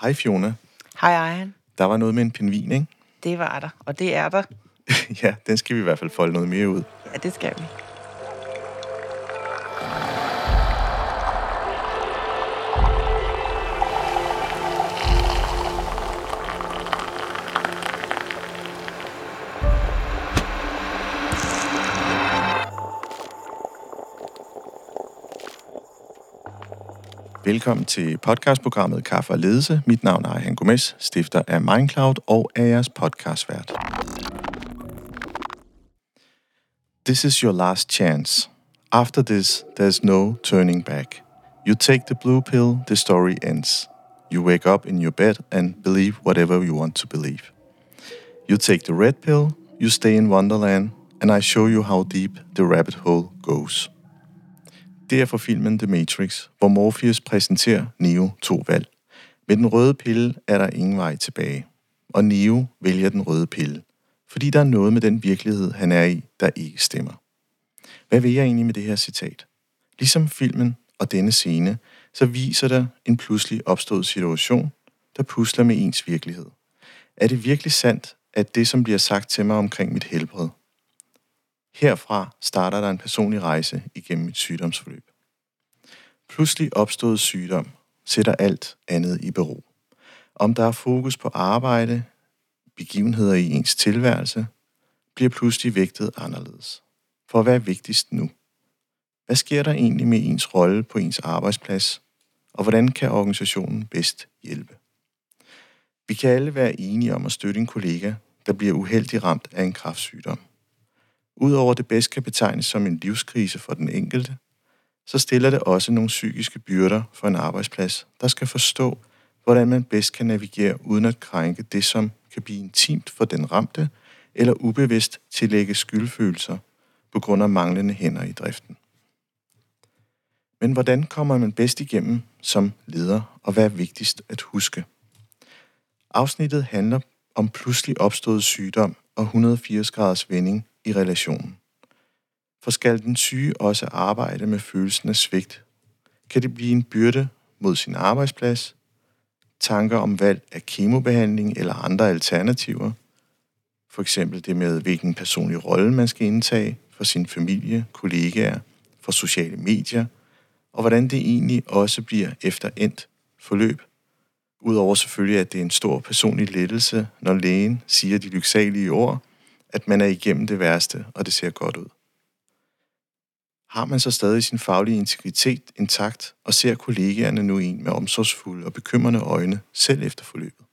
Hej Fiona. Hej Ejhan. Der var noget med en pingvin, ikke? Det var der, og det er der. ja, den skal vi i hvert fald folde noget mere ud. Ja, det skal vi. Velkommen til podcastprogrammet Kaffe og Ledelse. Mit navn er Ejhan Gomes, stifter af Mindcloud og er jeres podcastvært. This is your last chance. After this, there's no turning back. You take the blue pill, the story ends. You wake up in your bed and believe whatever you want to believe. You take the red pill, you stay in Wonderland, and I show you how deep the rabbit hole goes. Det er fra filmen The Matrix, hvor Morpheus præsenterer Neo to valg. Med den røde pille er der ingen vej tilbage. Og Neo vælger den røde pille. Fordi der er noget med den virkelighed, han er i, der ikke stemmer. Hvad vil jeg egentlig med det her citat? Ligesom filmen og denne scene, så viser der en pludselig opstået situation, der pusler med ens virkelighed. Er det virkelig sandt, at det, som bliver sagt til mig omkring mit helbred, Herfra starter der en personlig rejse igennem mit sygdomsforløb. Pludselig opstået sygdom sætter alt andet i bero. Om der er fokus på arbejde, begivenheder i ens tilværelse, bliver pludselig vægtet anderledes. For hvad er vigtigst nu? Hvad sker der egentlig med ens rolle på ens arbejdsplads, og hvordan kan organisationen bedst hjælpe? Vi kan alle være enige om at støtte en kollega, der bliver uheldig ramt af en kræftsygdom. Udover det bedst kan betegnes som en livskrise for den enkelte, så stiller det også nogle psykiske byrder for en arbejdsplads, der skal forstå, hvordan man bedst kan navigere uden at krænke det, som kan blive intimt for den ramte, eller ubevidst tillægge skyldfølelser på grund af manglende hænder i driften. Men hvordan kommer man bedst igennem som leder, og hvad er vigtigst at huske? Afsnittet handler om pludselig opstået sygdom og 180 graders vending i relationen. For skal den syge også arbejde med følelsen af svigt, kan det blive en byrde mod sin arbejdsplads, tanker om valg af kemobehandling eller andre alternativer, for eksempel det med, hvilken personlig rolle man skal indtage for sin familie, kollegaer, for sociale medier, og hvordan det egentlig også bliver efter endt forløb. Udover selvfølgelig, at det er en stor personlig lettelse, når lægen siger de lyksalige ord, at man er igennem det værste, og det ser godt ud. Har man så stadig sin faglige integritet intakt, og ser kollegaerne nu en med omsorgsfulde og bekymrende øjne, selv efter forløbet?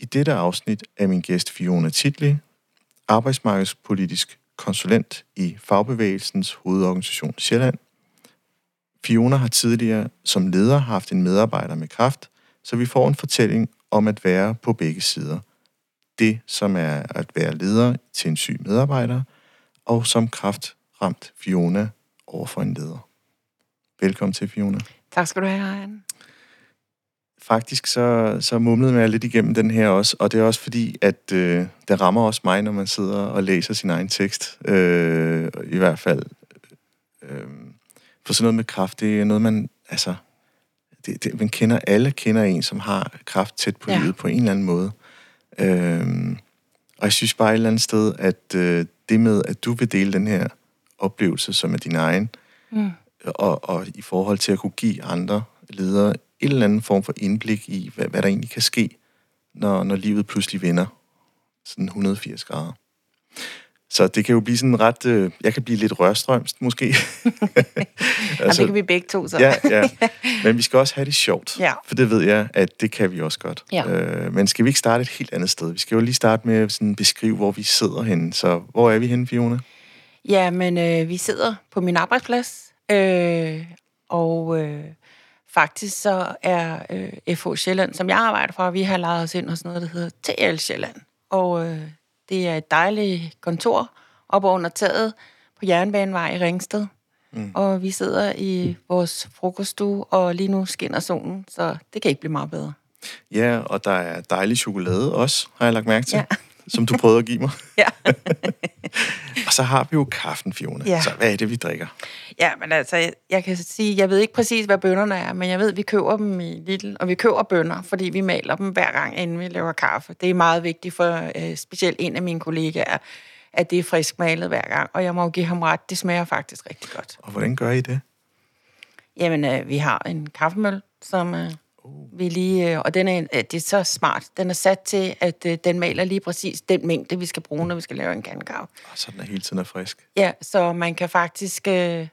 I dette afsnit er min gæst Fiona Titli, arbejdsmarkedspolitisk konsulent i Fagbevægelsens hovedorganisation Sjælland. Fiona har tidligere som leder haft en medarbejder med kraft, så vi får en fortælling om at være på begge sider. Det, som er at være leder til en syg medarbejder, og som kraftramt Fiona over for en leder. Velkommen til, Fiona. Tak skal du have, Ejhan. Faktisk så, så mumlede jeg lidt igennem den her også, og det er også fordi, at øh, det rammer også mig, når man sidder og læser sin egen tekst. Øh, I hvert fald. Øh, for sådan noget med kraft, det er noget, man... Altså, det, det, man kender, alle kender en, som har kraft tæt på ja. livet på en eller anden måde. Øhm, og jeg synes bare et eller andet sted, at øh, det med, at du vil dele den her oplevelse, som er din egen, mm. og, og i forhold til at kunne give andre ledere en eller anden form for indblik i, hvad, hvad der egentlig kan ske, når, når livet pludselig vender sådan 180 grader. Så det kan jo blive sådan ret... Øh, jeg kan blive lidt rørstrømst, måske. altså, ja, det kan vi begge to, så. ja, ja. Men vi skal også have det sjovt. Ja. For det ved jeg, at det kan vi også godt. Ja. Øh, men skal vi ikke starte et helt andet sted? Vi skal jo lige starte med at beskrive, hvor vi sidder henne. Så hvor er vi henne, Fiona? Ja, men øh, vi sidder på min arbejdsplads. Øh, og øh, faktisk så er øh, FH Sjælland, som jeg arbejder for, vi har lejet os ind hos noget, der hedder TL Sjælland. Og... Øh, det er et dejligt kontor op under taget på Jernbanevej i Ringsted. Mm. Og vi sidder i vores frokoststue, og lige nu skinner solen, så det kan ikke blive meget bedre. Ja, og der er dejlig chokolade også, har jeg lagt mærke til, ja. som du prøvede at give mig. ja. og så har vi jo kaffen, Fiona. Ja. Så hvad er det, vi drikker? Ja, men altså, jeg, jeg kan sige, jeg ved ikke præcis, hvad bønderne er, men jeg ved, at vi køber dem i Lidl, og vi køber bønner, fordi vi maler dem hver gang, inden vi laver kaffe. Det er meget vigtigt for øh, specielt en af mine kollegaer, at det er frisk malet hver gang, og jeg må jo give ham ret, det smager faktisk rigtig godt. Og hvordan gør I det? Jamen, øh, vi har en kaffemøl, som øh, vi lige... Øh, og den er, øh, det er så smart. Den er sat til, at øh, den maler lige præcis den mængde, vi skal bruge, når vi skal lave en kandekaffe. Og så den er hele tiden er frisk. Ja, så man kan faktisk... Øh,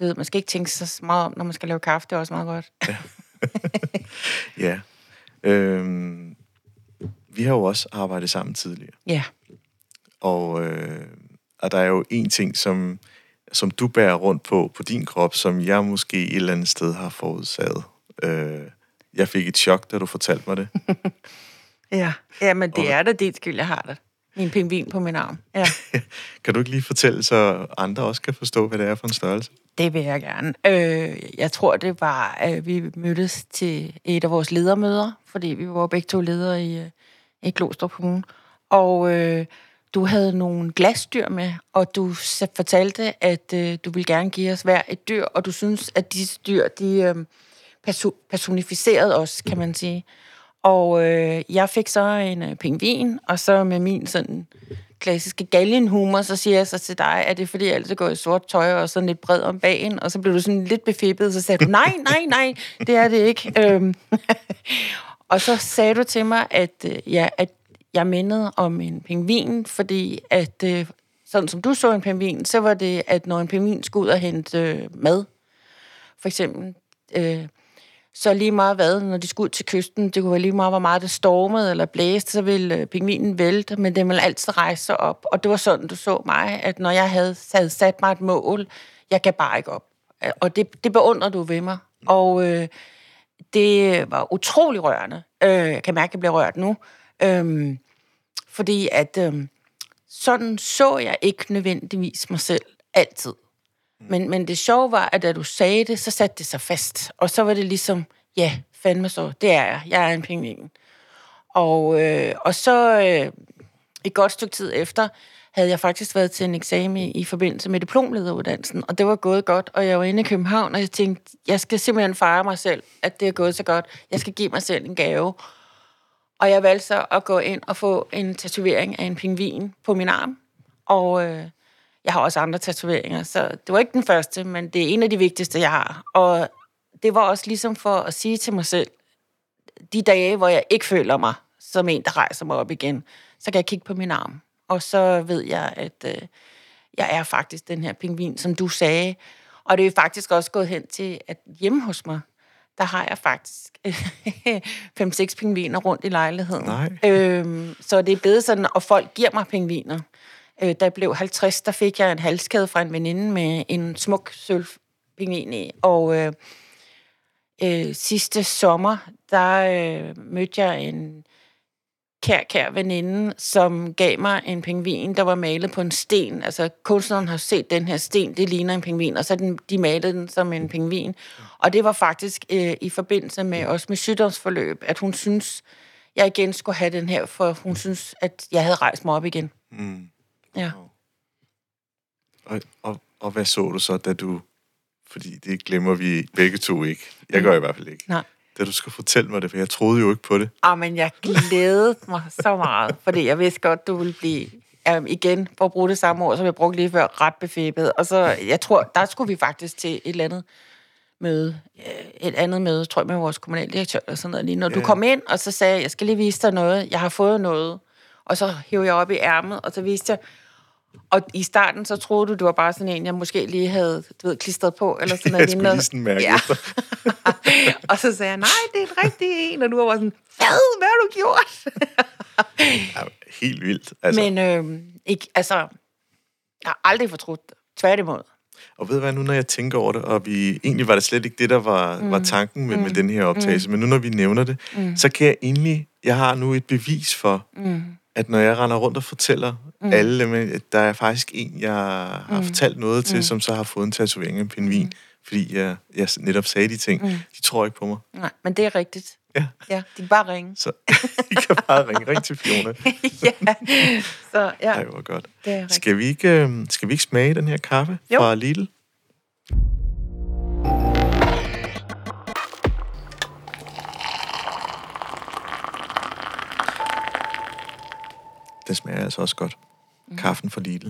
du ved, man skal ikke tænke så meget om, når man skal lave kaffe. Det er også meget godt. Ja. Øhm, vi har jo også arbejdet sammen tidligere. Ja. Og, øh, og der er jo en ting, som, som du bærer rundt på, på din krop, som jeg måske et eller andet sted har forudsaget. Øh, jeg fik et chok, da du fortalte mig det. Ja, ja men det Og- er da dit skyld, jeg har det. Min pingvin på min arm. Ja, kan du ikke lige fortælle, så andre også kan forstå, hvad det er for en størrelse? det vil jeg gerne. Øh, jeg tror, det var, at vi mødtes til et af vores ledermøder, fordi vi var begge to ledere i, øh, i Glostrup Kommune. Og øh, du havde nogle glasdyr med, og du fortalte, at øh, du ville gerne give os hver et dyr, og du synes, at disse dyr, de øh, perso- personificeret os, kan man sige. Og øh, jeg fik så en øh, pingvin, og så med min sådan klassiske galgenhumor, så siger jeg så til dig, at det er fordi, jeg altid går i sort tøj og sådan lidt bred om bagen, og så blev du sådan lidt befippet, så sagde du, nej, nej, nej, det er det ikke. Øhm, og så sagde du til mig, at, øh, ja, at jeg mindede om en pingvin, fordi at, øh, sådan som du så en pingvin, så var det, at når en pingvin skulle ud og hente øh, mad, for eksempel, øh, så lige meget hvad, når de skulle ud til kysten, det kunne være lige meget, hvor meget det stormede eller blæste, så ville øh, pingvinen vælte, men den ville altid rejse sig op. Og det var sådan, du så mig, at når jeg havde, havde sat mig et mål, jeg gav bare ikke op. Øh, og det, det beundrer du ved mig. Og øh, det var utrolig rørende. Øh, jeg kan mærke, at jeg bliver rørt nu. Øh, fordi at øh, sådan så jeg ikke nødvendigvis mig selv altid. Men, men det sjove var, at da du sagde det, så satte det sig fast. Og så var det ligesom, ja, fandme så, det er jeg. Jeg er en pingvin. Og, øh, og så øh, et godt stykke tid efter, havde jeg faktisk været til en eksamen i, i forbindelse med diplomlederuddannelsen, og det var gået godt, og jeg var inde i København, og jeg tænkte, jeg skal simpelthen fejre mig selv, at det er gået så godt. Jeg skal give mig selv en gave. Og jeg valgte så at gå ind og få en tatovering af en pingvin på min arm. Og øh, jeg har også andre tatoveringer, så det var ikke den første, men det er en af de vigtigste, jeg har. Og det var også ligesom for at sige til mig selv, de dage, hvor jeg ikke føler mig som en, der rejser mig op igen, så kan jeg kigge på min arm. Og så ved jeg, at øh, jeg er faktisk den her pingvin, som du sagde. Og det er faktisk også gået hen til, at hjemme hos mig, der har jeg faktisk 5-6 pingviner rundt i lejligheden. Nej. Øhm, så det er blevet sådan, og folk giver mig pingviner. Øh, da jeg blev 50, der fik jeg en halskæde fra en veninde med en smuk sølvpingvin i. Og øh, øh, sidste sommer, der øh, mødte jeg en kær, kær veninde, som gav mig en pingvin, der var malet på en sten. Altså, kunstneren har set den her sten, det ligner en pingvin, og så den, de malede den som en pingvin. Og det var faktisk øh, i forbindelse med også med sygdomsforløb, at hun synes, jeg igen skulle have den her, for hun synes, at jeg havde rejst mig op igen. Mm. Ja. Og, og, og hvad så du så, da du... Fordi det glemmer vi begge to ikke. Jeg gør i hvert fald ikke. Nej. Da du skulle fortælle mig det, for jeg troede jo ikke på det. Ah, men jeg glædede mig så meget, fordi jeg vidste godt, du ville blive, um, igen, for at bruge det samme ord, som jeg brugte lige før, ret befæbet. Og så, jeg tror, der skulle vi faktisk til et eller andet møde, øh, et andet møde, tror jeg, med vores kommunaldirektør eller sådan noget lige. Når du Ja. kom ind, og så sagde jeg, jeg skal lige vise dig noget, jeg har fået noget. Og så hævde jeg op i ærmet, og så viste jeg, og i starten, så troede du, det var bare sådan en, jeg måske lige havde, du ved, klistret på, eller sådan noget. Jeg skulle lige sådan mærke ja. og så sagde jeg, nej, det er en rigtig en, og du var sådan, hvad, hvad har du gjort? Ja, helt vildt. Altså, Men øh, ikke, altså, jeg har aldrig fortrudt det. Tværtimod. Og ved du hvad, nu når jeg tænker over det, og vi, egentlig var det slet ikke det, der var, mm. var tanken med, mm. med den her optagelse, mm. men nu når vi nævner det, mm. så kan jeg egentlig, jeg har nu et bevis for, mm. At når jeg render rundt og fortæller mm. alle, dem, at der er faktisk en, jeg har mm. fortalt noget til, mm. som så har fået en tatovering af en pingvin, mm. fordi jeg, jeg netop sagde de ting. Mm. De tror ikke på mig. Nej, men det er rigtigt. Ja. Ja, de kan bare ringe. Så I kan bare ringe. Ring til Fiona. ja, så ja, Ej, hvor godt. det er rigtigt. Skal vi ikke, øh, skal vi ikke smage den her kaffe Jo. fra Lidl? Den smager altså også godt. Mm. Kaffen fra Lidl.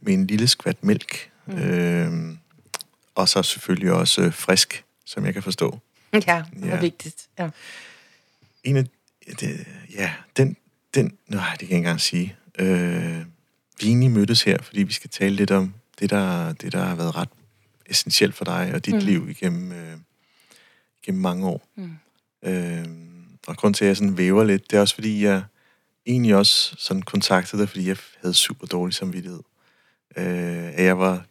Med en lille skvat mælk. Mm. Øh, og så selvfølgelig også øh, frisk, som jeg kan forstå. Ja, det er Ja. vigtigt. Ja. En af, det, ja, den, den, nej, det kan jeg ikke engang sige. Øh, vi egentlig mødtes her, fordi vi skal tale lidt om det, der, det, der har været ret essentielt for dig og dit mm. liv igennem, øh, igennem mange år. Mm. Øh, og grund til, at jeg sådan væver lidt, det er også, fordi jeg egentlig også sådan kontaktede dig, fordi jeg havde super dårlig samvittighed. Øh, at jeg var,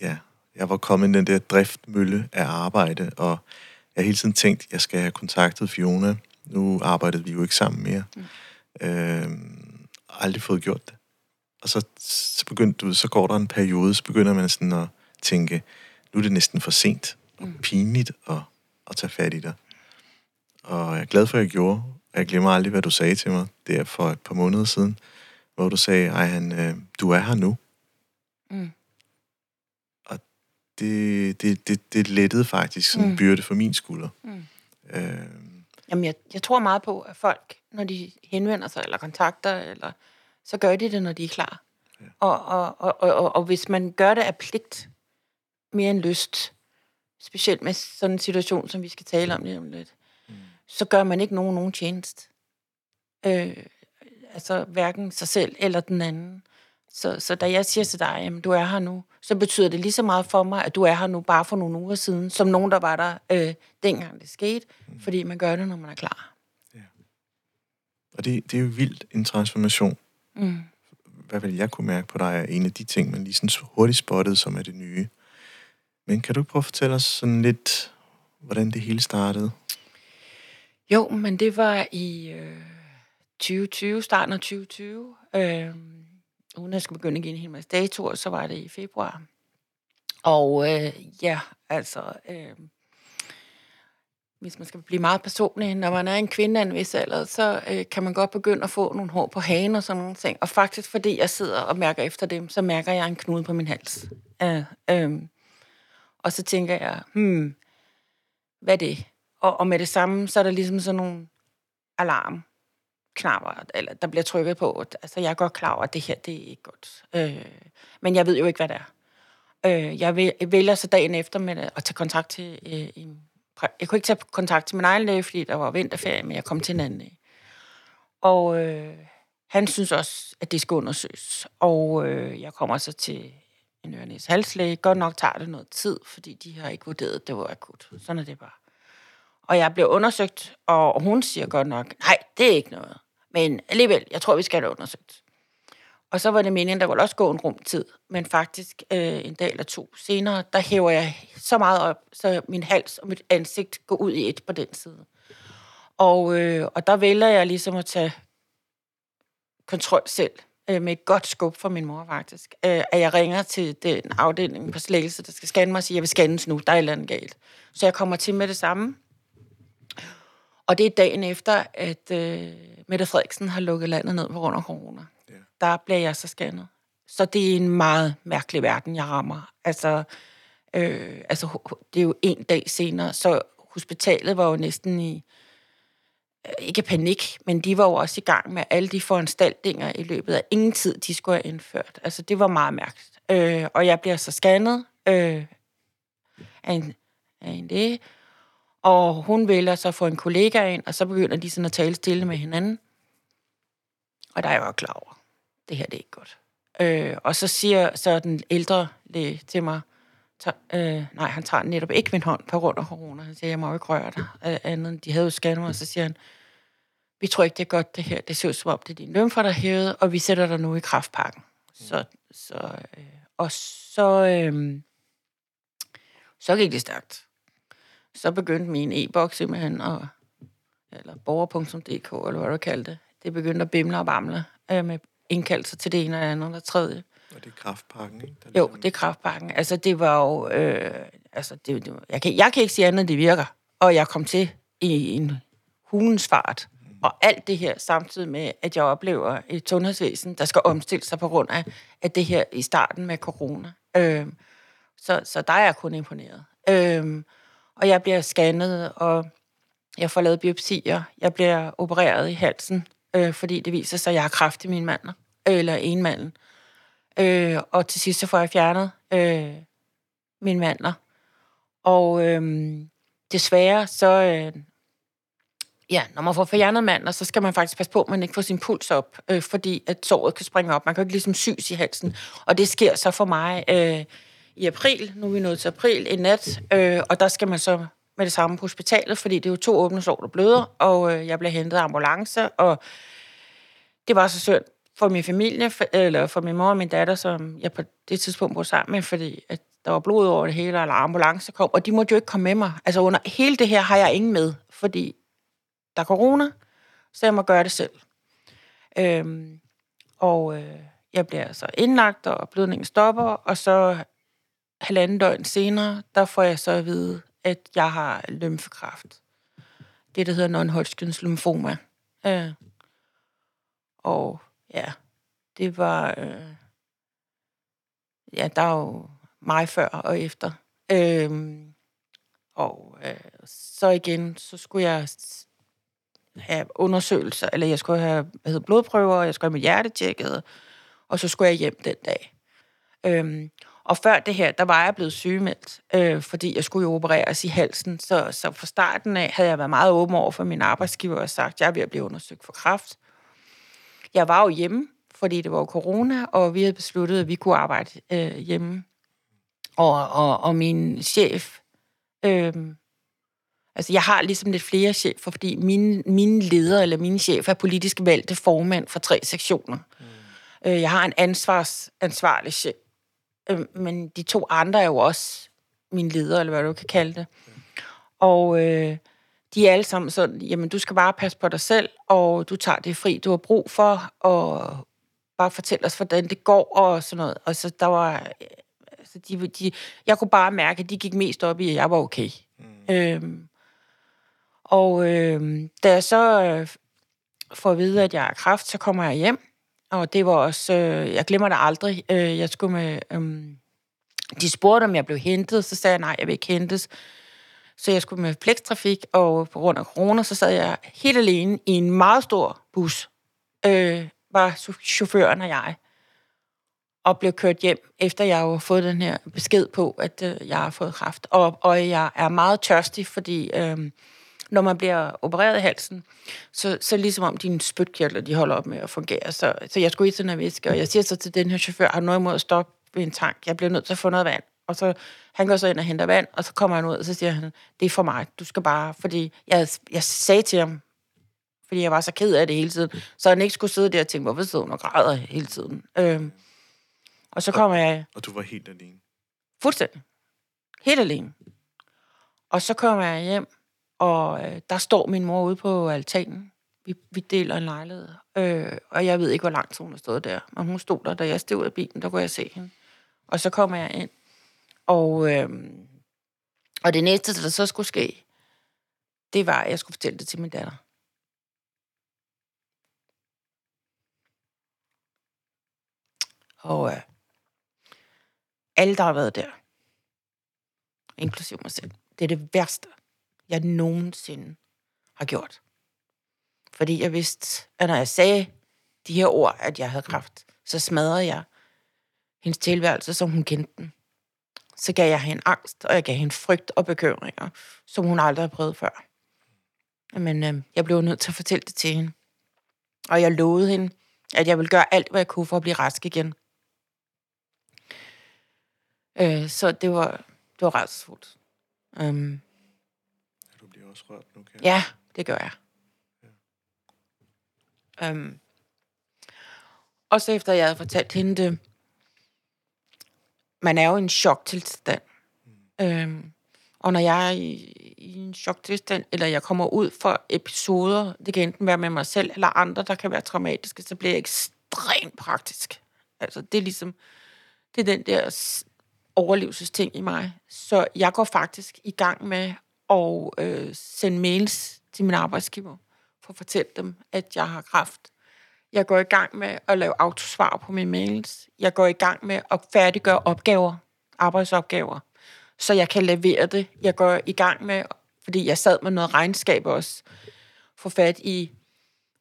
ja, jeg var kommet i den der driftmølle af arbejde, og jeg har hele tiden tænkt, at jeg skal have kontaktet Fiona. Nu arbejdede vi jo ikke sammen mere. Mm. Øh, aldrig fået gjort det. Og så, så begyndte du, så går der en periode, så begynder man sådan at tænke, nu er det næsten for sent og pinligt at, at tage fat i dig. Og jeg er glad for, at jeg gjorde. Jeg glemmer aldrig, hvad du sagde til mig der for et par måneder siden, hvor du sagde, ej, han, øh, du er her nu. Mm. Og det, det, det, det lettede faktisk sådan en Mm. byrde for min skulder. Mm. Øh, Jamen, jeg, jeg tror meget på, at folk, når de henvender sig eller kontakter, eller, så gør de det, når de er klar. Ja. Og, og, og, og, og, og hvis man gør det af pligt, mere end lyst, specielt med sådan en situation, som vi skal tale om lige om lidt, mm. Så gør man ikke nogen nogen tjenest. Øh, altså hverken sig selv eller den anden. Så, så da jeg siger til dig, jamen du er her nu, så betyder det lige så meget for mig, at du er her nu bare for nogle uger siden, som nogen, der var der øh, dengang det skete, mm. fordi man gør det, når man er klar. og det, det er jo vildt en transformation. Mm. Hvad vil jeg kunne mærke på dig, er en af de ting, man lige sådan hurtigt spottede, som er det nye. Men kan du ikke prøve at fortælle os sådan lidt, hvordan det hele startede? Jo, men det var i øh, 2020, starten af 2020. Øh, uden at jeg skal begynde at give en hel masse datoer, så var det i februar. Og øh, ja, altså, øh, hvis man skal blive meget personlig, når man er en kvinde af en vis alder, så øh, kan man godt begynde at få nogle hår på hagen og sådan nogle ting. Og faktisk, fordi jeg sidder og mærker efter dem, så mærker jeg en knude på min hals. Øh, øh, og så tænker jeg, hmm, hvad er det? Og, og med det samme, så er der ligesom sådan nogle alarm knapper, eller der bliver trykket på. Altså, jeg er godt klar over, at det her, det er ikke godt. Øh, men jeg ved jo ikke, hvad det er. Øh, jeg vælger så dagen efter med det, at tage kontakt til øh, en... Jeg kunne ikke tage kontakt til min egen læge, fordi der var vinterferie, men jeg kom til en anden læge. Og øh, han synes også, at det skal undersøges. Og øh, jeg kommer så til en ørenes halslæge. Godt nok tager det noget tid, fordi de har ikke vurderet, at det var akut. Sådan er det bare. Og jeg bliver undersøgt, og hun siger godt nok, nej, det er ikke noget. Men alligevel, jeg tror, vi skal have det undersøgt. Og så var det meningen, der ville også gå en rumtid. Men faktisk øh, en dag eller to senere, der hæver jeg så meget op, så min hals og mit ansigt går ud i et på den side. Og, øh, og der vælger jeg ligesom at tage kontrol selv, øh, med et godt skub fra min mor faktisk. Øh, at jeg ringer til den afdeling på slægelse, der skal scanne mig og sige, jeg vil scannes nu, der er et eller andet galt. Så jeg kommer til med det samme. Og det er dagen efter, at øh, Mette Frederiksen har lukket landet ned på grund af corona. Ja. Der bliver jeg så scannet. Så det er en meget mærkelig verden, jeg rammer. Altså, øh, altså det er jo en dag senere, så hospitalet var jo næsten i, øh, ikke panik, men de var jo også i gang med alle de foranstaltninger i løbet af ingen tid, de skulle have indført. Altså, det var meget mærkeligt. Øh, og jeg bliver så scannet øh, af, en, af en læge, og hun vælger så at få en kollega ind, og så begynder de sådan at tale stille med hinanden. Og der er jeg jo klar over, det her det er ikke godt. Øh, og så siger så den ældre læge til mig, tager, øh, nej, han tager netop ikke min hånd på grund af corona. Han siger, jeg må jo ikke røre dig. Øh, andet end de havde jo scannet mig, og så siger han, vi tror ikke, det er godt det her. Det ser ud som om, det er din lymfer, der er hævet, og vi sætter dig nu i kraftpakken. Så, så, øh, og så, øh, så gik det stærkt. Så begyndte min e-boks simpelthen, at, eller borger.dk, eller hvad du kalder det, det begyndte at bimle og bamle øh, med indkaldelser til det ene og det andet og det tredje. Og det er kraftpakken, ikke? Der Jo, ligesom- det er kraftpakken. Altså, det var jo... Øh, altså, det, det, jeg, kan, jeg kan ikke sige andet, end det virker. Og jeg kom til i en hulens fart. Og alt det her samtidig med, at jeg oplever et sundhedsvæsen, der skal omstille sig på grund af, at det her i starten med corona. Øh, så, så der er jeg kun imponeret. Øh, og jeg bliver scannet, og jeg får lavet biopsier. Jeg bliver opereret i halsen, øh, fordi det viser sig, at jeg har kræft i mine mandler. Øh, eller enmanden. Øh, og til sidst så får jeg fjernet øh, mine mandler. Og øh, desværre så... Øh, ja, når man får fjernet mandler, så skal man faktisk passe på, at man ikke får sin puls op, øh, fordi at såret kan springe op. Man kan jo ikke ligesom sys i halsen. Og det sker så for mig øh, i april. Nu er vi nået til april en nat, øh, og der skal man så med det samme på hospitalet, fordi det er jo to åbne sår, der bløder, og øh, jeg blev hentet af ambulance, og det var så synd for min familie, for, eller for min mor og min datter, som jeg på det tidspunkt boede sammen med, fordi at der var blod over det hele, eller ambulance kom, og de måtte jo ikke komme med mig. Altså under hele det her har jeg ingen med, fordi der er corona, så jeg må gøre det selv. Øhm, og øh, jeg bliver så indlagt, og blødningen stopper, og så halvanden døgn senere, der får jeg så at vide, at jeg har lymfekræft. Det, der hedder non-Hodgkins lymfoma. Øh, og ja, det var... Øh, ja, der er jo mig før og efter. Øh, og øh, så igen, så skulle jeg have undersøgelser, eller jeg skulle have hvad hedder, blodprøver, og jeg skulle have mit hjerte tjekket, og så skulle jeg hjem den dag. Øhm, og før det her, der var jeg blevet sygemeldt, øh, fordi jeg skulle jo opereres i halsen. Så, så fra starten af havde jeg været meget åben over for min arbejdsgiver og sagt, at jeg er ved at blive undersøgt for kræft. Jeg var jo hjemme, fordi det var jo corona, og vi havde besluttet, at vi kunne arbejde øh, hjemme. Og, og, og min chef, øh, altså jeg har ligesom lidt flere chefer, fordi mine, mine ledere eller mine chefer er politisk valgte formand for tre sektioner. Mm. Øh, jeg har en ansvars, ansvarlig chef, øh, men de to andre er jo også mine ledere, eller hvad du kan kalde det. Og øh, de er alle sammen sådan, jamen du skal bare passe på dig selv, og du tager det fri, du har brug for, og bare fortæl os, hvordan det går, og sådan noget. Og så der var, øh, altså de, de, jeg kunne bare mærke, at de gik mest op i, at jeg var okay. Mm. Øhm, og øhm, da jeg så øh, får at vide, at jeg har kræft, så kommer jeg hjem, og det var også, øh, jeg glemmer det aldrig, øh, jeg skulle med, øh, de spurgte, om jeg blev hentet, så sagde jeg, nej, jeg vil ikke hentes. Så jeg skulle med flekstrafik, og på grund af corona, så sad jeg helt alene i en meget stor bus. Øh, var chaufføren og jeg. Og blev kørt hjem, efter jeg havde har fået den her besked på, at øh, jeg har fået kræft. Og, og jeg er meget tørstig, fordi øh, når man bliver opereret i halsen, så, så ligesom om dine spytkirtler, de holder op med at fungere. Så, så jeg skulle i sådan en væske, og jeg siger så til den her chauffør, har noget imod at stoppe ved en tank? Jeg bliver nødt til at få noget vand. Og så han går så ind og henter vand, og så kommer han ud, og så siger han, det er for mig, du skal bare, fordi jeg, jeg sagde til ham, fordi jeg var så ked af det hele tiden, så han ikke skulle sidde der og tænke, hvorfor sidder hun og græder hele tiden? Øhm, og så kommer jeg Og du var helt alene. fuldstændig, helt alene. Og så kommer jeg hjem, og øh, der står min mor ude på altanen. Vi, vi deler en lejlighed, øh, og jeg ved ikke, hvor lang tid hun har stået der. Men hun stod der, da jeg steg ud af bilen, der kunne jeg se hende. Og så kommer jeg ind, og, øh, og det næste, der så skulle ske, det var, at jeg skulle fortælle det til min datter. Og øh, alle, der har været der, inklusiv mig selv, det er det værste, jeg nogensinde har gjort. Fordi jeg vidste, at når jeg sagde de her ord, at jeg havde kraft, så smadrede jeg hendes tilværelse, som hun kendte den. Så gav jeg hende angst, og jeg gav hende frygt og bekymringer, som hun aldrig har prøvet før. Men øh, jeg blev nødt til at fortælle det til hende. Og jeg lovede hende, at jeg ville gøre alt, hvad jeg kunne for at blive rask igen. Øh, så det var, det var rædselsfuldt. Um, også rørt nu, kan jeg. Ja, det gør jeg. Um, og så efter jeg havde fortalt hende det, man er jo i en choktilstand. Um, og når jeg er i, i en choktilstand, eller jeg kommer ud for episoder, det kan enten være med mig selv eller andre, der kan være traumatiske, så bliver jeg ekstremt praktisk. Altså, det er ligesom, Det er den der overlevelsesting i mig. Så jeg går faktisk i gang med at øh, sende mails til min arbejdsgiver for at fortælle dem, at jeg har kræft. Jeg går i gang med at lave autosvar på mine mails. Jeg går i gang med at færdiggøre opgaver, arbejdsopgaver, så jeg kan levere det. Jeg går i gang med, fordi jeg sad med noget regnskab også, få fat i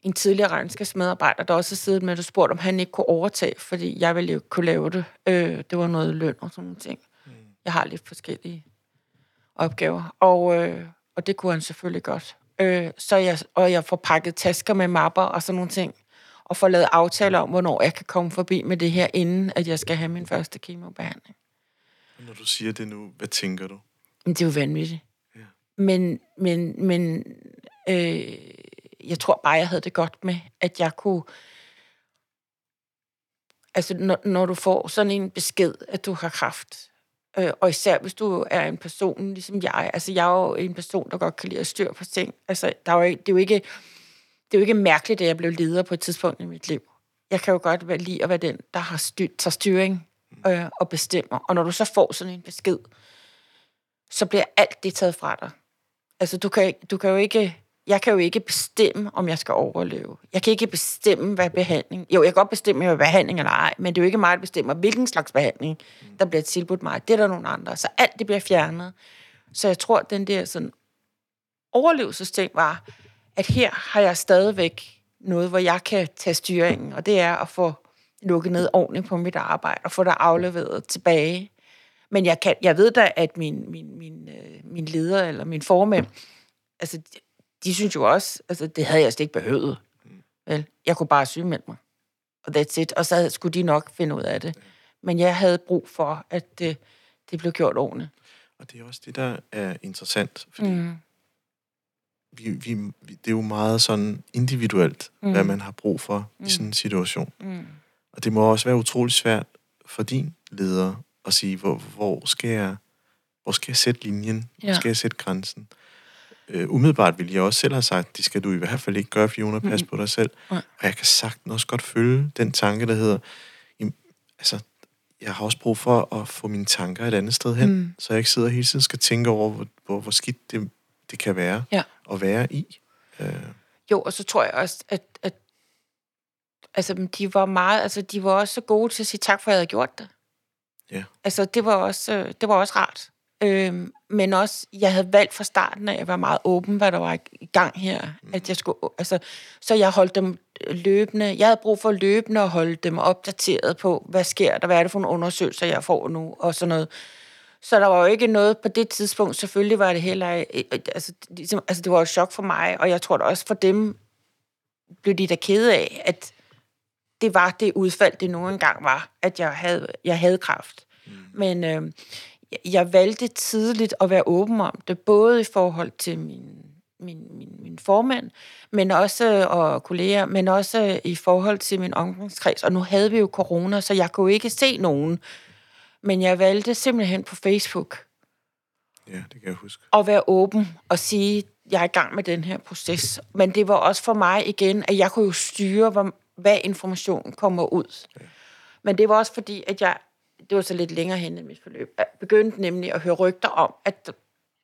en tidligere regnskabsmedarbejder, der også har siddet med og spurgt, om han ikke kunne overtage, fordi jeg ville jo kunne lave det. Øh, det var noget løn og sådan nogle ting. Mm. Jeg har lidt forskellige opgaver, og, øh, og det kunne han selvfølgelig godt. Øh, så jeg, og jeg får pakket tasker med mapper og sådan nogle ting, og får lavet aftaler om, hvornår jeg kan komme forbi med det her, inden at jeg skal have min første kemobehandling. Og Når du siger det nu, hvad tænker du? Det er jo vanvittigt. Ja. Men, men, men øh, jeg tror bare, jeg havde det godt med, at jeg kunne... Altså, når, når du får sådan en besked, at du har kraft, øh, og især hvis du er en person, ligesom jeg, altså jeg er jo en person, der godt kan lide at styr på ting. Altså, der er jo, det, er jo ikke, det er jo ikke mærkeligt, at jeg blev leder på et tidspunkt i mit liv. Jeg kan jo godt være lide at være den, der har styr, tager styring øh, og bestemmer. Og når du så får sådan en besked, så bliver alt det taget fra dig. Altså, du kan, du kan jo ikke... Jeg kan jo ikke bestemme, om jeg skal overleve. Jeg kan ikke bestemme, hvad behandling... Jo, jeg kan godt bestemme, hvad behandling eller ej, men det er jo ikke mig, der bestemmer, hvilken slags behandling, der bliver tilbudt mig. Det er der nogle andre. Så alt det bliver fjernet. Så jeg tror, at den der sådan overlevelsesting var, at her har jeg stadigvæk noget, hvor jeg kan tage styringen, og det er at få lukket ned ordentligt på mit arbejde, og få det afleveret tilbage. Men jeg, kan, jeg ved da, at min, min, min, øh, min leder eller min formand, altså, de, synes jo også, altså, det havde jeg slet ikke behøvet. Vel? Jeg kunne bare sygemelde mig. Og that's it. Og så skulle de nok finde ud af det. Men jeg havde brug for, at det, det blev gjort ordentligt. Og det er også det, der er interessant, fordi mm. vi, vi, vi, det er jo meget sådan individuelt, mm. hvad man har brug for mm. i sådan en situation. Mm. Og det må også være utrolig svært for din leder at sige, hvor, hvor, skal, jeg, hvor skal jeg sætte linjen? Hvor Ja. skal jeg sætte grænsen? Øh, umiddelbart ville jeg også selv have sagt, det skal du i hvert fald ikke gøre, Fiona, pas på dig selv. Nej. Og jeg kan sagtens også godt følge den tanke, der hedder, jamen, altså, jeg har også brug for at få mine tanker et andet sted hen, mm. så jeg ikke sidder hele tiden skal tænke over, hvor, hvor, hvor skidt det, det kan være Ja. at være i. Øh, Jo, og så tror jeg også, at, at altså, de var meget, altså, de var også så gode til at sige tak for, at jeg havde gjort det. Ja. Altså, det var også, øh, det var også rart. Øhm, men også, jeg havde valgt fra starten af at være meget åben, hvad der var i gang her. Mm. At jeg skulle, altså, så jeg holdt dem løbende. Jeg havde brug for løbende at holde dem opdateret på, hvad sker der, hvad er det for nogle undersøgelser, jeg får nu, og sådan noget. Så der var jo ikke noget på det tidspunkt. Selvfølgelig var det heller... øh, øh, Altså, ligesom, altså det var et chok for mig, og jeg tror da også for dem blev de da kede af, at det var det udfald, det nu engang var, at jeg havde, jeg havde kraft. Mm. Men øh, jeg- valgte tidligt at være åben om det, både i forhold til min, min, min, min formand, men også, og kolleger, men også i forhold til min omgangskreds. Og nu havde vi jo corona, så jeg kunne ikke se nogen. Men jeg valgte simpelthen på Facebook ja, det kan jeg huske. at være åben og sige, jeg er i gang med den her proces. Men det var også for mig igen, at jeg kunne jo styre, hvor, hvad informationen kommer ud. Ja. Men det var også fordi, at jeg, det var så lidt længere hen i mit forløb, jeg begyndte nemlig at høre rygter om, at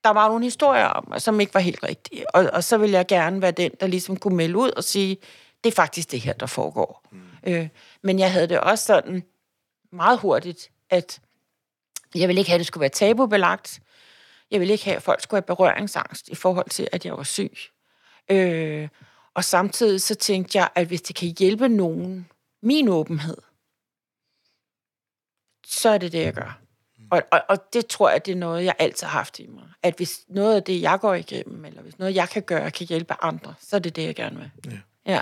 der var nogle historier om mig, som ikke var helt rigtige. Og, og så ville jeg gerne være den, der ligesom kunne melde ud og sige, det er faktisk det her, der foregår. Mm. Øh, men jeg havde det også sådan meget hurtigt, at jeg ville ikke have, at det skulle være tabubelagt. Jeg ville ikke have, at folk skulle have berøringsangst i forhold til, at jeg var syg. Øh, og samtidig så tænkte jeg, at hvis det kan hjælpe nogen, min åbenhed, så er det det, jeg gør. Og, og, og det tror jeg, det er noget, jeg altid har haft i mig. At hvis noget af det, jeg går igennem, eller hvis noget, jeg kan gøre, kan hjælpe andre, så er det det, jeg gerne vil. Ja. Ja.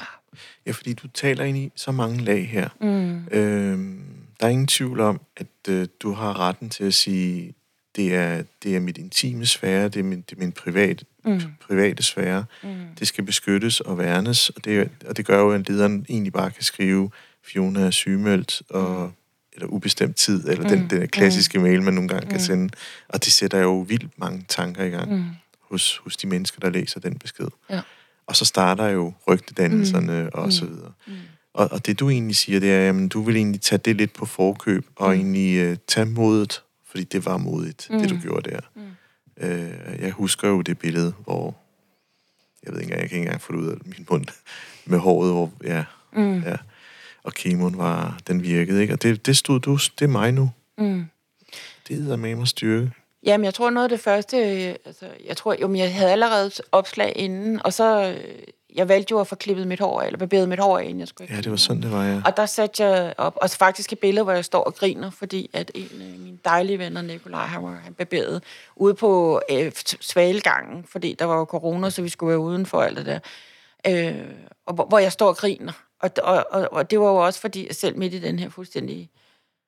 Ja, fordi du taler ind i så mange lag her. Mm. Øhm, der er ingen tvivl om, at øh, du har retten til at sige, det er, det er mit intime sfære, det er min, det er min private, mm. private sfære. Mm. Det skal beskyttes og værnes, og det, og det gør jo, at lederen egentlig bare kan skrive, Fiona sygemeldt, og, eller ubestemt tid, eller den, den klassiske mail, man nogle gange kan sende. Og det sætter jo vildt mange tanker i gang mm. hos, hos de mennesker, der læser den besked. Ja. Og så starter jo rygtedannelserne mm. og så videre. Mm. Og, og det du egentlig siger, det er, at du vil egentlig tage det lidt på forkøb, og mm. egentlig øh, tage modet, fordi det var modigt, mm. det du gjorde der. Mm. Øh, jeg husker jo det billede, hvor, jeg ved ikke engang, jeg kan ikke engang få det ud af min mund, med håret, hvor, ja, mm. ja og kemoen var, den virkede, ikke? Og det, det stod du, det er mig nu. Mm. Det er med mig styrke. Jamen, jeg tror noget af det første, altså, jeg tror, jo, jeg havde allerede opslag inden, og så, øh, jeg valgte jo at få klippet mit hår, eller barberet mit hår af, inden jeg skulle Ja, det var sådan, det var, ja. Og der satte jeg op, og så faktisk et billede, hvor jeg står og griner, fordi at en af mine dejlige venner, Nikolaj, han var han barberet ude på øh, svalgangen, fordi der var jo corona, så vi skulle være udenfor alt det der. Øh, og hvor, hvor jeg står og griner. Og, og, og, og det var jo også fordi, at selv midt i den her fuldstændig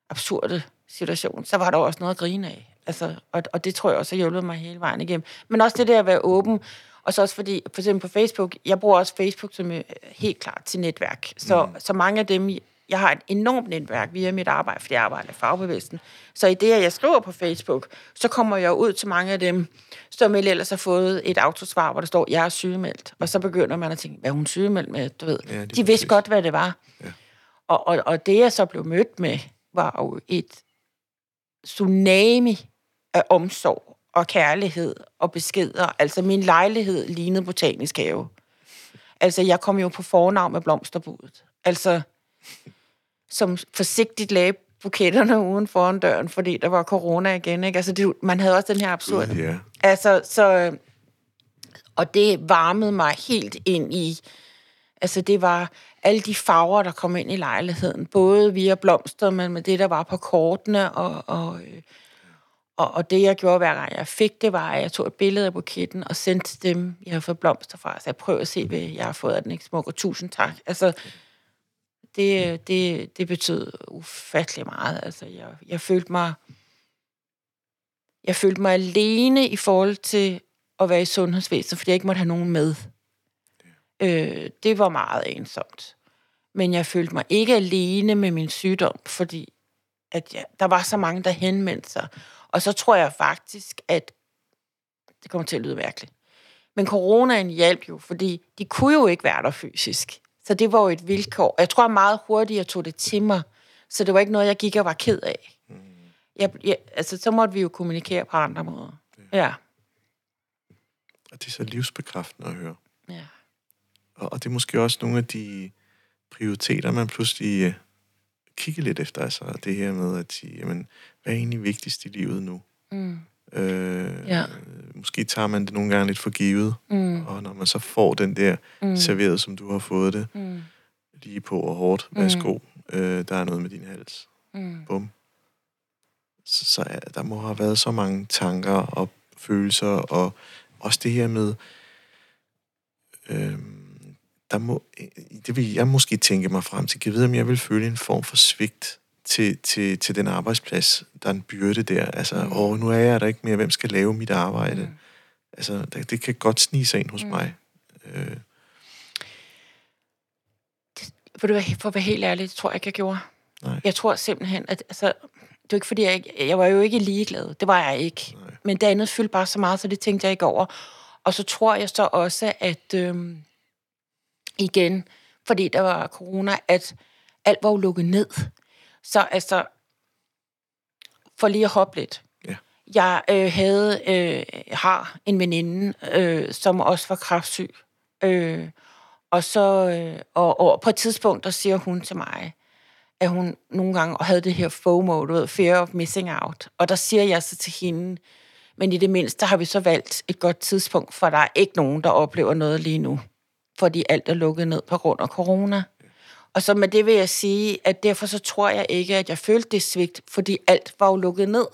absurde situation, så var der også noget at grine af. Altså, og, og det tror jeg også har hjulpet mig hele vejen igennem. Men også det der at være åben, og så også fordi, for eksempel på Facebook, jeg bruger også Facebook som øh, helt klart til netværk. Så, mm. så mange af dem, jeg har et enormt netværk via mit arbejde, fordi jeg arbejder i fagbevægelsen. Så i det, at jeg skriver på Facebook, så kommer jeg ud til mange af dem, som ellers har fået et autosvar, hvor der står, jeg er sygemeldt. Og så begynder man at tænke, hvad er hun sygemeldt med? Du ved. Ja, De vidste godt, hvad det var. Ja. Og, og, og det, jeg så blev mødt med, var jo et tsunami af omsorg og kærlighed og beskeder. Altså, min lejlighed lignede botanisk have. Altså, jeg kom jo på fornavn med blomsterbudet. Altså, som forsigtigt lagde buketterne uden foran døren, fordi der var corona igen. Ikke? Altså, det, man havde også den her absurd. Uh, yeah. Altså, så... Og det varmede mig helt ind i... Altså, det var alle de farver, der kom ind i lejligheden. Både via blomster, men med det, der var på kortene, og, og, og, og det, jeg gjorde hver gang jeg fik det, var, at jeg tog et billede af buketten og sendte dem, jeg har fået blomster fra. Så jeg prøver at se, hvad jeg har fået af den, ikke smuk, og tusind tak. Altså, det, det, det betød ufattelig meget. Altså, jeg, jeg følte mig jeg følte mig alene i forhold til at være i sundhedsvæsenet, fordi jeg ikke måtte have nogen med. Øh, det var meget ensomt. Men jeg følte mig ikke alene med min sygdom, fordi at jeg, der var så mange, der henvendte sig. Og så tror jeg faktisk, at det kommer til at lyde mærkeligt. Men coronaen hjalp jo, fordi de kunne jo ikke være der fysisk. Så det var jo et vilkår. Jeg tror meget hurtigt, jeg tog det til mig. Så det var ikke noget, jeg gik og var ked af. Mm. Jeg, jeg, altså, så måtte vi jo kommunikere på andre måder. Ja. ja. Og det er så livsbekræftende at høre. Ja. Og, og det er måske også nogle af de prioriteter, man pludselig uh, kigger lidt efter. Altså det her med at sige, jamen, hvad er egentlig vigtigst i livet nu? Mm. Øh, ja. Måske tager man det nogle gange lidt for givet, mm. og når man så får den der mm. serveret, som du har fået det, mm. lige på og hårdt, mm. værsgo, øh, der er noget med din hals. Mm. Bum. Så, så ja, der må have været så mange tanker og følelser, og også det her med, øh, der må, det vil jeg måske tænke mig frem til. Jeg ved, om jeg vil føle en form for svigt til, til, til den arbejdsplads. Der er en byrde der. Altså, mm. åh, nu er jeg der ikke mere. Hvem skal lave mit arbejde? Mm. Altså, det, det kan godt snige sig ind hos mm. mig. Øh. For, du, for at være helt ærlig, det tror jeg ikke, jeg gjorde. Nej. Jeg tror simpelthen, at altså, det var ikke fordi, jeg, jeg var jo ikke ligeglad. Det var jeg ikke. Nej. Men det andet fyldte bare så meget, så det tænkte jeg ikke over. Og så tror jeg så også, at øhm, igen, fordi der var corona, at alt var jo lukket ned. Så altså, for lige at hoppe lidt. Ja. Jeg øh, havde, øh, har en veninde, øh, som også var kraftsyg. Øh, og så, øh, og, og på et tidspunkt, der siger hun til mig, at hun nogle gange havde det her FOMO, du ved, fear of missing out. Og der siger jeg så til hende, men i det mindste har vi så valgt et godt tidspunkt, for der er ikke nogen, der oplever noget lige nu, fordi alt er lukket ned på grund af corona. Og så med det vil jeg sige, at derfor så tror jeg ikke, at jeg følte det svigt, fordi alt var jo lukket ned.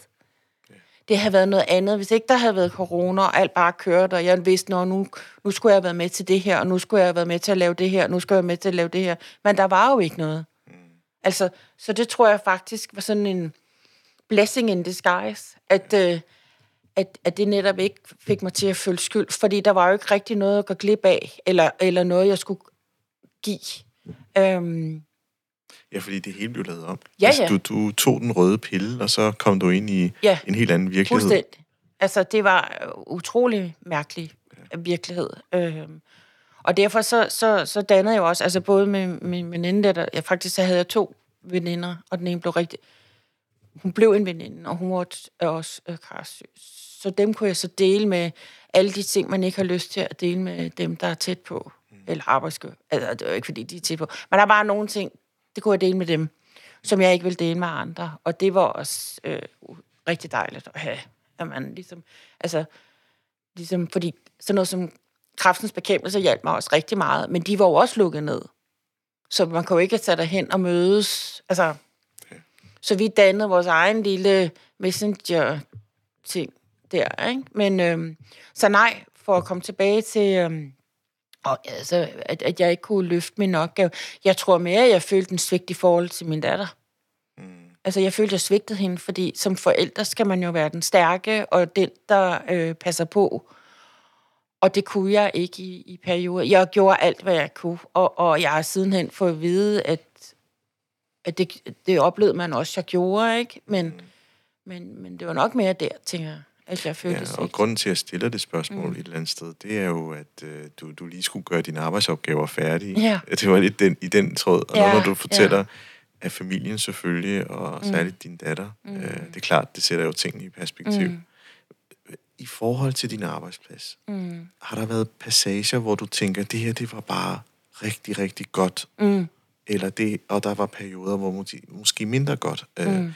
Det havde været noget andet. Hvis ikke der havde været corona, og alt bare kørte, og jeg vidste, at nu, nu skulle jeg have været med til det her, og nu skulle jeg have været med til at lave det her, og nu skulle jeg være med til at lave det her. Men der var jo ikke noget. Mm. Altså, så det tror jeg faktisk var sådan en blessing in disguise, at, øh, at, at det netop ikke fik mig til at føle skyld, fordi der var jo ikke rigtig noget at gå glip af, eller, eller noget, jeg skulle give. Øhm, ja, fordi det hele blev lavet om. Ja, altså, ja. Du, du tog den røde pille, og så kom du ind i ja, en helt anden virkelighed. Fuldstændig. Altså, det var utrolig mærkelig ja. virkelighed. Øhm, Og derfor så, så, så dannede jeg også, altså både med min veninde, der, jeg faktisk så havde jeg to veninder, og den ene blev rigtig, hun blev en veninde, og hun var også øh, kræftsyg. Så dem kunne jeg så dele med alle de ting, man ikke har lyst til at dele med dem, der er tæt på. Eller arbejdsgiver. Altså, det er jo ikke, fordi de er tæt på. Men der var nogle ting, det kunne jeg dele med dem, som jeg ikke vil dele med andre. Og det var også øh, rigtig dejligt at have, at man ligesom, altså, ligesom, fordi sådan noget som kraftens bekæmpelse hjalp mig også rigtig meget, men de var jo også lukket ned. Så man kunne jo ikke tage hen og mødes. Altså, okay. Så vi dannede vores egen lille messenger-ting der, ikke? Men, øhm, så nej, for at komme tilbage til, øhm, og, altså, at, at jeg ikke kunne løfte min opgave. Jeg tror mere, at jeg følte en svigt i forhold til min datter. Mm. Altså, jeg følte, at jeg svigtede hende, fordi som forældre skal man jo være den stærke, og den, der øh, passer på. Og det kunne jeg ikke i, i perioder. Jeg gjorde alt, hvad jeg kunne, og, og jeg har sidenhen fået at vide, at, at det, det oplevede man også, jeg gjorde, ikke? Men, mm. men, men det var nok mere der, tænker jeg at jeg følte ja, og grunden til, at jeg stiller det spørgsmål mm. et eller andet sted, det er jo, at øh, du, du lige skulle gøre dine arbejdsopgaver færdige. Ja. Det var lidt den, i den tråd. Og ja, når du fortæller, ja. at familien selvfølgelig, og mm. særligt din datter, mm. øh, det er klart, det sætter jo tingene i perspektiv. Mm. I forhold til din arbejdsplads, mm. har der været passager, hvor du tænker, det her, det var bare rigtig, rigtig godt, mm. eller det, og der var perioder, hvor måske, mindre godt. Øh, mm. Øh,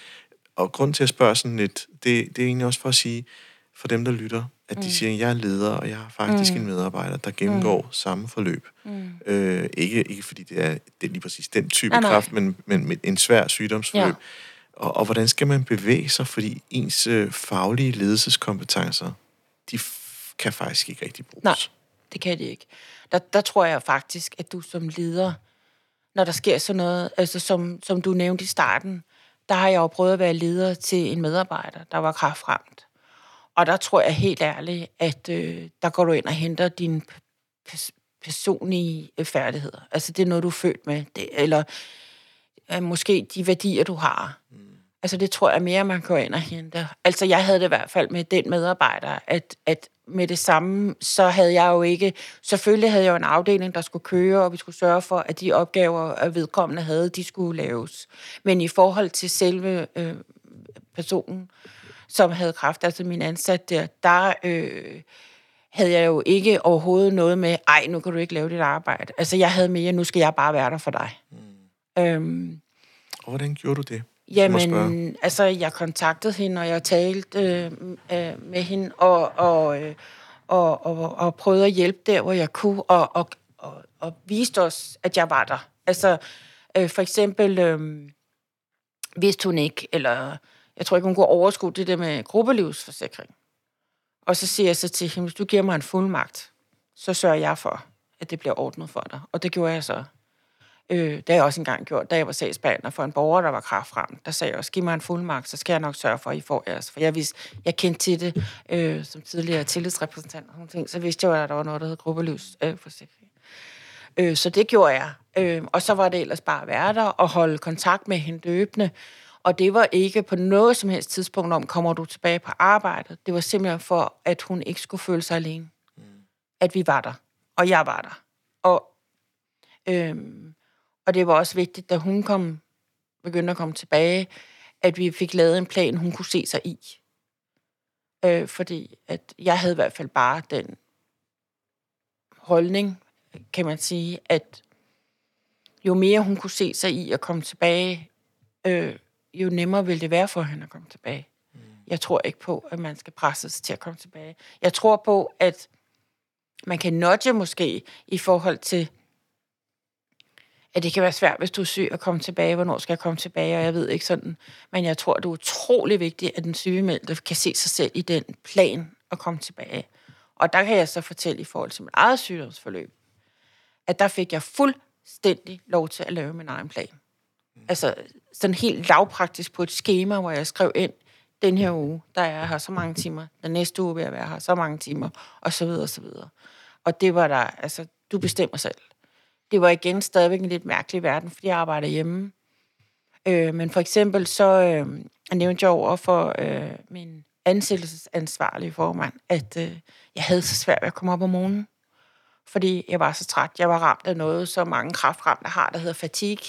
og grund til at spørge sådan lidt, det, det er egentlig også for at sige, for dem, der lytter, at de mm. siger, at jeg er leder, og jeg har faktisk mm. en medarbejder, der gennemgår mm. samme forløb. Mm. Øh, ikke, ikke fordi det er, det er lige præcis den type ah, kraft, men, men med en svær sygdomsforløb. Ja. Og, og hvordan skal man bevæge sig, fordi ens øh, faglige ledelseskompetencer, de f- kan faktisk ikke rigtig bruges. Nej, det kan de ikke. Der, der tror jeg faktisk, at du som leder, når der sker sådan noget, altså som, som du nævnte i starten, der har jeg jo prøvet at være leder til en medarbejder, der var kraftramt. Og der tror jeg helt ærligt, at øh, der går du ind og henter dine personlige øh, færdigheder. Altså det er noget, du er født med. Det, eller øh, måske de værdier, du har. Mm. Altså det tror jeg mere, man går ind og hente. Altså jeg havde det i hvert fald med den medarbejder, at, at med det samme, så havde jeg jo ikke... Selvfølgelig havde jeg jo en afdeling, der skulle køre, og vi skulle sørge for, at de opgaver, at vedkommende havde, de skulle laves. Men i forhold til selve øh, personen, som havde kraft, altså min ansat der, der øh, havde jeg jo ikke overhovedet noget med, ej, nu kan du ikke lave dit arbejde. Altså jeg havde mere, nu skal jeg bare være der for dig. Mm. Øhm, og hvordan gjorde du det? Jamen, altså, jeg kontaktede hende, og jeg talte øh, øh, med hende, og, og, øh, og, og, og prøvede at hjælpe der, hvor jeg kunne, og, og, og, og viste os, at jeg var der. Altså, øh, for eksempel, øh, vidste hun ikke, eller jeg tror ikke, hun kunne overskue det der med gruppelivsforsikring. Og så siger jeg så til hende, hvis du giver mig en fuldmagt, så sørger jeg for, at det bliver ordnet for dig. Og det gjorde jeg så. Øh, det har jeg også engang gjort, da jeg var sagsbehandler for en borger, der var kraftfrem. Der sagde jeg også, giv mig en fuldmagt, så skal jeg nok sørge for, at I får jeres. For jeg, vidste, jeg kendte til det øh, som tidligere tillidsrepræsentant og sådan ting, så vidste jeg, at der var noget, der hed gruppelivsforsikring. Øh, øh, så det gjorde jeg. Øh, og så var det ellers bare at være der og holde kontakt med hende løbende. Og det var ikke på noget som helst tidspunkt om, kommer du tilbage på arbejdet. Det var simpelthen for, at hun ikke skulle føle sig alene. Mm. At vi var der. Og jeg var der. Og øhm, og det var også vigtigt, da hun kom, begyndte at komme tilbage, at vi fik lavet en plan, hun kunne se sig i. Øh, fordi at jeg havde i hvert fald bare den holdning, kan man sige, at jo mere hun kunne se sig i at komme tilbage, øh, jo nemmere ville det være for hende at komme tilbage. Mm. Jeg tror ikke på, at man skal presses til at komme tilbage. Jeg tror på, at man kan nudge måske i forhold til at det kan være svært, hvis du er syg, at komme tilbage. Hvornår skal jeg komme tilbage? Og jeg ved ikke sådan. Men jeg tror, det er utrolig vigtigt, at den sygemeldte kan se sig selv i den plan at komme tilbage. Og der kan jeg så fortælle i forhold til mit eget sygdomsforløb, at der fik jeg fuldstændig lov til at lave min egen plan. Mm. Altså sådan helt lavpraktisk på et schema, hvor jeg skrev ind, den her uge, der er jeg her så mange timer, den næste uge vil jeg være her så mange timer, og så videre, og så videre. Og det var der, altså, du bestemmer selv det var igen stadigvæk en lidt mærkelig verden, fordi jeg arbejder hjemme. Øh, men for eksempel så øh, jeg nævnte jeg over for øh, min ansættelsesansvarlige formand, at øh, jeg havde så svært ved at komme op om morgenen. fordi jeg var så træt. Jeg var ramt af noget, så mange kraftramte har, der hedder fatigue.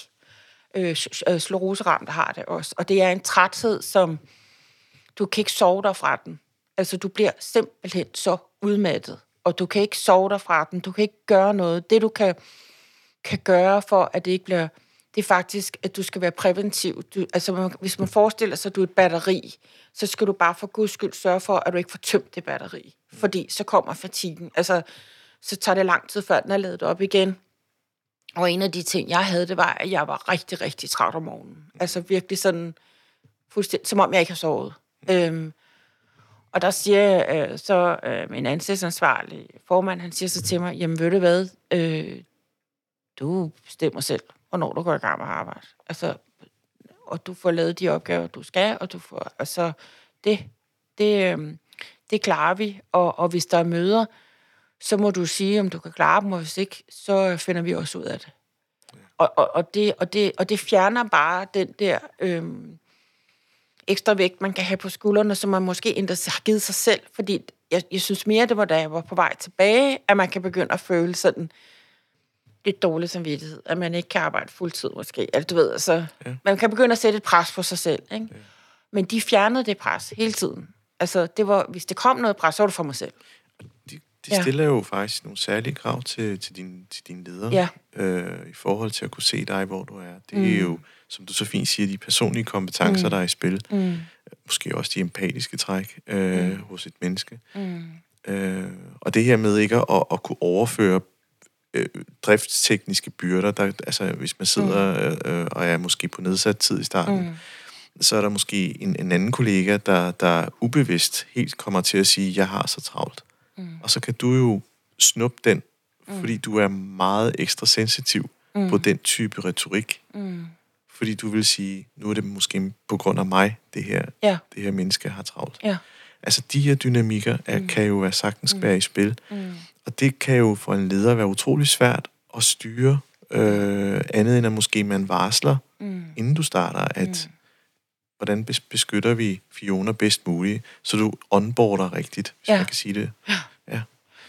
Øh, Sloroseramte øh, har det også. Og det er en træthed, som du kan ikke sove dig fra den. Altså, du bliver simpelthen så udmattet, og du kan ikke sove dig fra den. Du kan ikke gøre noget. Det, du kan, kan gøre for, at det ikke bliver... Det er faktisk, at du skal være præventiv. Du, altså, hvis man forestiller sig, at du er et batteri, så skal du bare for guds skyld sørge for, at du ikke får tømt det batteri. Fordi så kommer fatigen. Altså, så tager det lang tid, før den er lavet op igen. Og en af de ting, jeg havde, det var, at jeg var rigtig, rigtig træt om morgenen. Altså virkelig sådan, fuldstændig, som om jeg ikke har sovet. Øhm, og der siger øh, så øh, min ansætsansvarlige formand, han siger så til mig, jamen ved du hvad, øh, du bestemmer selv, hvornår du går i gang med arbejde. Altså, og du får lavet de opgaver, du skal, og du får, altså, det, det, øh, det klarer vi. Og, og hvis der er møder, så må du sige, om du kan klare dem, og hvis ikke, så finder vi også ud af det. Ja. Og, og, og, det, og, det, og det fjerner bare den der øh, ekstra vægt, man kan have på skuldrene, som man måske endda har givet sig selv, fordi jeg, jeg synes mere, det var da jeg var på vej tilbage, at man kan begynde at føle sådan lidt dårlig samvittighed, at man ikke kan arbejde fuldtid måske. Altså, du ved, altså, ja. man kan begynde at sætte et pres på sig selv, ikke? Ja. Men de fjernede det pres hele tiden. Altså, det var, hvis det kom noget pres, så var det for mig selv. De, de stiller ja. jo faktisk nogle særlige krav til, til, din, til dine ledere, ja. øh, i forhold til at kunne se dig, hvor du er. Det mm. er jo som du så fint siger, de personlige kompetencer, mm. der er i spil. Mm. Måske også de empatiske træk øh, mm. hos et menneske. Mm. Øh, og det her med ikke at, at kunne overføre øh, driftstekniske byrder, der, altså hvis man sidder mm. øh, og er måske på nedsat tid i starten, mm. så er der måske en, en anden kollega, der, der ubevidst helt kommer til at sige, jeg har så travlt. Mm. Og så kan du jo snuppe den, mm. fordi du er meget ekstra sensitiv mm. på den type retorik. Mm fordi du vil sige, nu er det måske på grund af mig, det her, ja. det her menneske har travlt. Ja. Altså, de her dynamikker er, mm. kan jo være sagtens mm. være i spil. Mm. Og det kan jo for en leder være utrolig svært at styre, øh, andet end at måske man varsler, mm. inden du starter, at mm. hvordan beskytter vi Fiona bedst muligt, så du onboarder rigtigt, hvis ja. man kan sige det. Ja. ja.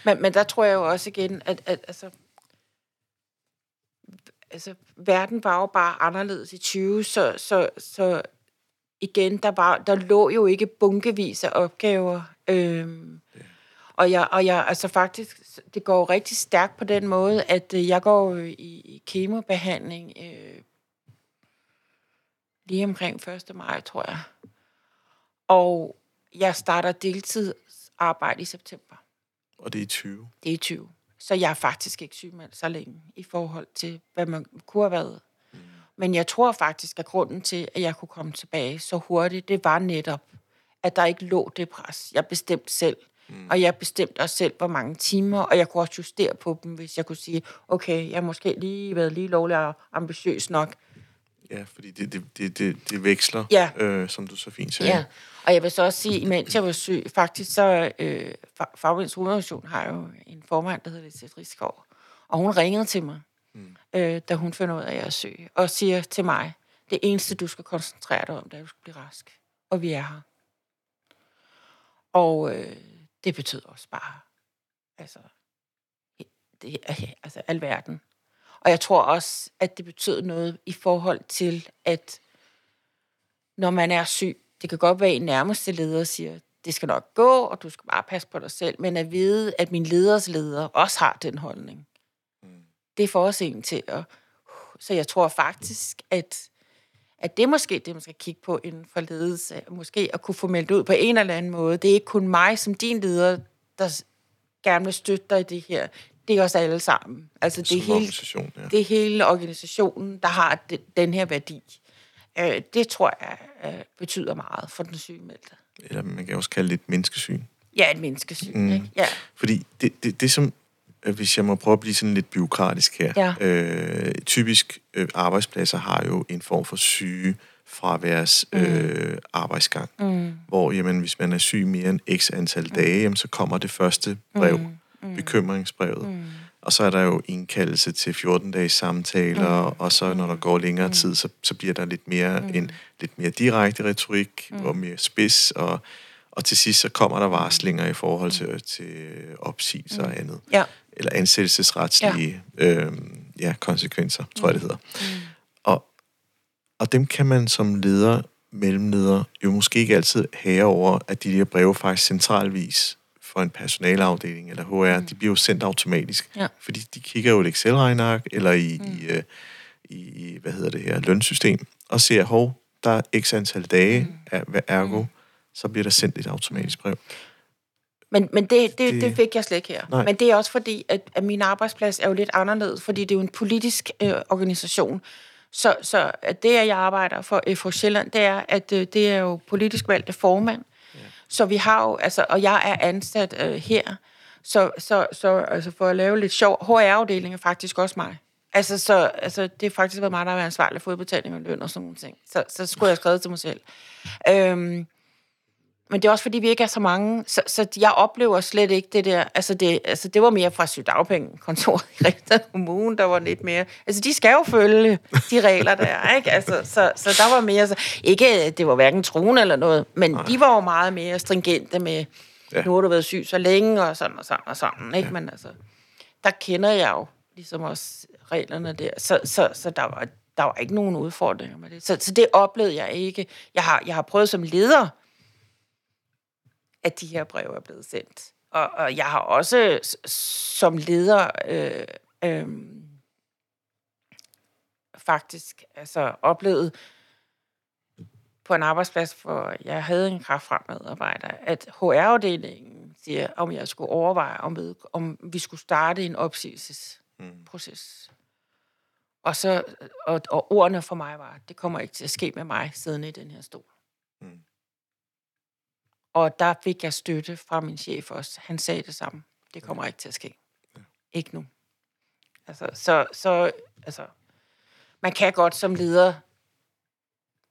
Men, men der tror jeg jo også igen, at, at altså, altså, verden var jo bare anderledes i 20, så, så, så igen, der, var, der lå jo ikke bunkevis af opgaver. Øhm, ja. Og jeg, og jeg, altså faktisk, det går rigtig stærkt på den måde, at øh, jeg går i, i kemobehandling øh, lige omkring 1. maj, tror jeg. Og jeg starter deltidsarbejde i september. Og det er i 20? Det er i 20. Så jeg er faktisk ikke sygemeldt så længe i forhold til, hvad man kunne have været. Mm. Men jeg tror faktisk, at grunden til, at jeg kunne komme tilbage så hurtigt, det var netop, at der ikke lå det pres. Jeg bestemte selv. Mm. Og jeg bestemte også selv, hvor mange timer, og jeg kunne også justere på dem, hvis jeg kunne sige, okay, jeg har måske lige været lige lovlig og ambitiøs nok. Ja, fordi det, det, det, det, det veksler, ja. øh, som du så fint sagde. Ja, og jeg vil så også sige, imens jeg var syg, faktisk så, øh, Fagbevægelsens Hovedorganisation har jo en formand, der hedder Lisette Riskov, og hun ringede til mig, mm. øh, da hun finder ud af, at jeg er syg, og siger til mig, det eneste, du skal koncentrere dig om, det er, at du skal blive rask. Og vi er her. Og øh, det betyder også bare, altså, det altså alverden. Og jeg tror også, at det betyder noget i forhold til, at når man er syg, det kan godt være, at en nærmeste leder siger, det skal nok gå, og du skal bare passe på dig selv, men at vide, at min leders leder også har den holdning, mm. det får også en til at... Så jeg tror faktisk, at, at det er måske det, man skal kigge på inden for ledelse. Måske at kunne få meldt ud på en eller anden måde. Det er ikke kun mig som din leder, der gerne vil støtte dig i det her det er os alle sammen. Altså, det er, hele, ja. det er hele organisationen, der har den her værdi. Øh, det tror jeg øh, betyder meget for den sygemeldte. Eller man kan også kalde det et menneskesyn. Ja, et menneskesyn. Mm. Ikke? Ja. Fordi det, det, det, som, hvis jeg må prøve at blive sådan lidt byråkratisk her, ja. øh, typisk øh, arbejdspladser har jo en form for syge fraværs mm. øh, arbejdsgang, mm. hvor jamen, hvis man er syg mere end x antal mm. dage, jamen, så kommer det første brev. Mm mm. bekymringsbrevet. Mm. Og så er der jo indkaldelse til 14-dages samtaler, mm. og så når der går længere mm. tid, så, så bliver der lidt mere mm. en lidt mere direkte retorik, mm. og mere spids, og, Og til sidst så kommer der varslinger i forhold til, til opsigelser og andet. Ja. Eller ansættelsesretslige ja. Øh, ja, konsekvenser, tror jeg det hedder. Mm. Og, og dem kan man som leder, mellemleder, jo måske ikke altid have over, at de der breve faktisk centralvis for en personalafdeling eller HR, mm. de bliver jo sendt automatisk. Ja. Fordi de kigger jo et Excel-regneark eller i, mm. i, uh, i, i, hvad hedder det her, lønsystem, og ser, hov, der er x antal dage, mm. er, ergo, mm. Så bliver der sendt et automatisk brev. Men, men det, det, det, det fik jeg slet ikke her. Nej. Men det er også fordi, at, at min arbejdsplads er jo lidt anderledes, fordi det er jo en politisk øh, organisation. Så, så at det, at jeg arbejder for FH Sjælland, det er, at øh, det er jo politisk valgte formand. Ja. Så vi har jo, altså, og jeg er ansat øh, her, så, så, så altså for at lave lidt sjov, HR-afdelingen er faktisk også mig. Altså, så, altså, det er faktisk været mig, der har været ansvarlig for udbetaling og løn og sådan nogle ting. Så, så skulle jeg have skrevet til mig selv. Øhm, men det er også, fordi vi ikke er så mange, så, så jeg oplever slet ikke det der, altså det, altså det var mere fra sygdagpengekontoret i Rigsdag Kommune, der var lidt mere, altså de skal jo følge de regler, der er, ikke? Altså, så, så der var mere, så, ikke det var hverken truende eller noget, men Nej. de var jo meget mere stringente med, ja. nu har du været syg så længe, og sådan og sådan og sådan, ikke? Ja. Men altså, der kender jeg jo ligesom også reglerne der, så, så, så der var, der var ikke nogen udfordringer med det. Så, så det oplevede jeg ikke. Jeg har, jeg har prøvet som leder at de her breve er blevet sendt. Og, og jeg har også som leder øh, øh, faktisk altså, oplevet på en arbejdsplads, hvor jeg havde en kraftfrem medarbejder, at HR-afdelingen siger, om jeg skulle overveje, om, vi, om vi skulle starte en opsigelsesproces. Mm. Og, så, og, og ordene for mig var, det kommer ikke til at ske med mig, siddende i den her stol. Mm. Og der fik jeg støtte fra min chef også. Han sagde det samme. Det kommer ja. ikke til at ske. Ja. Ikke nu. Altså, så, så, altså, man kan godt som leder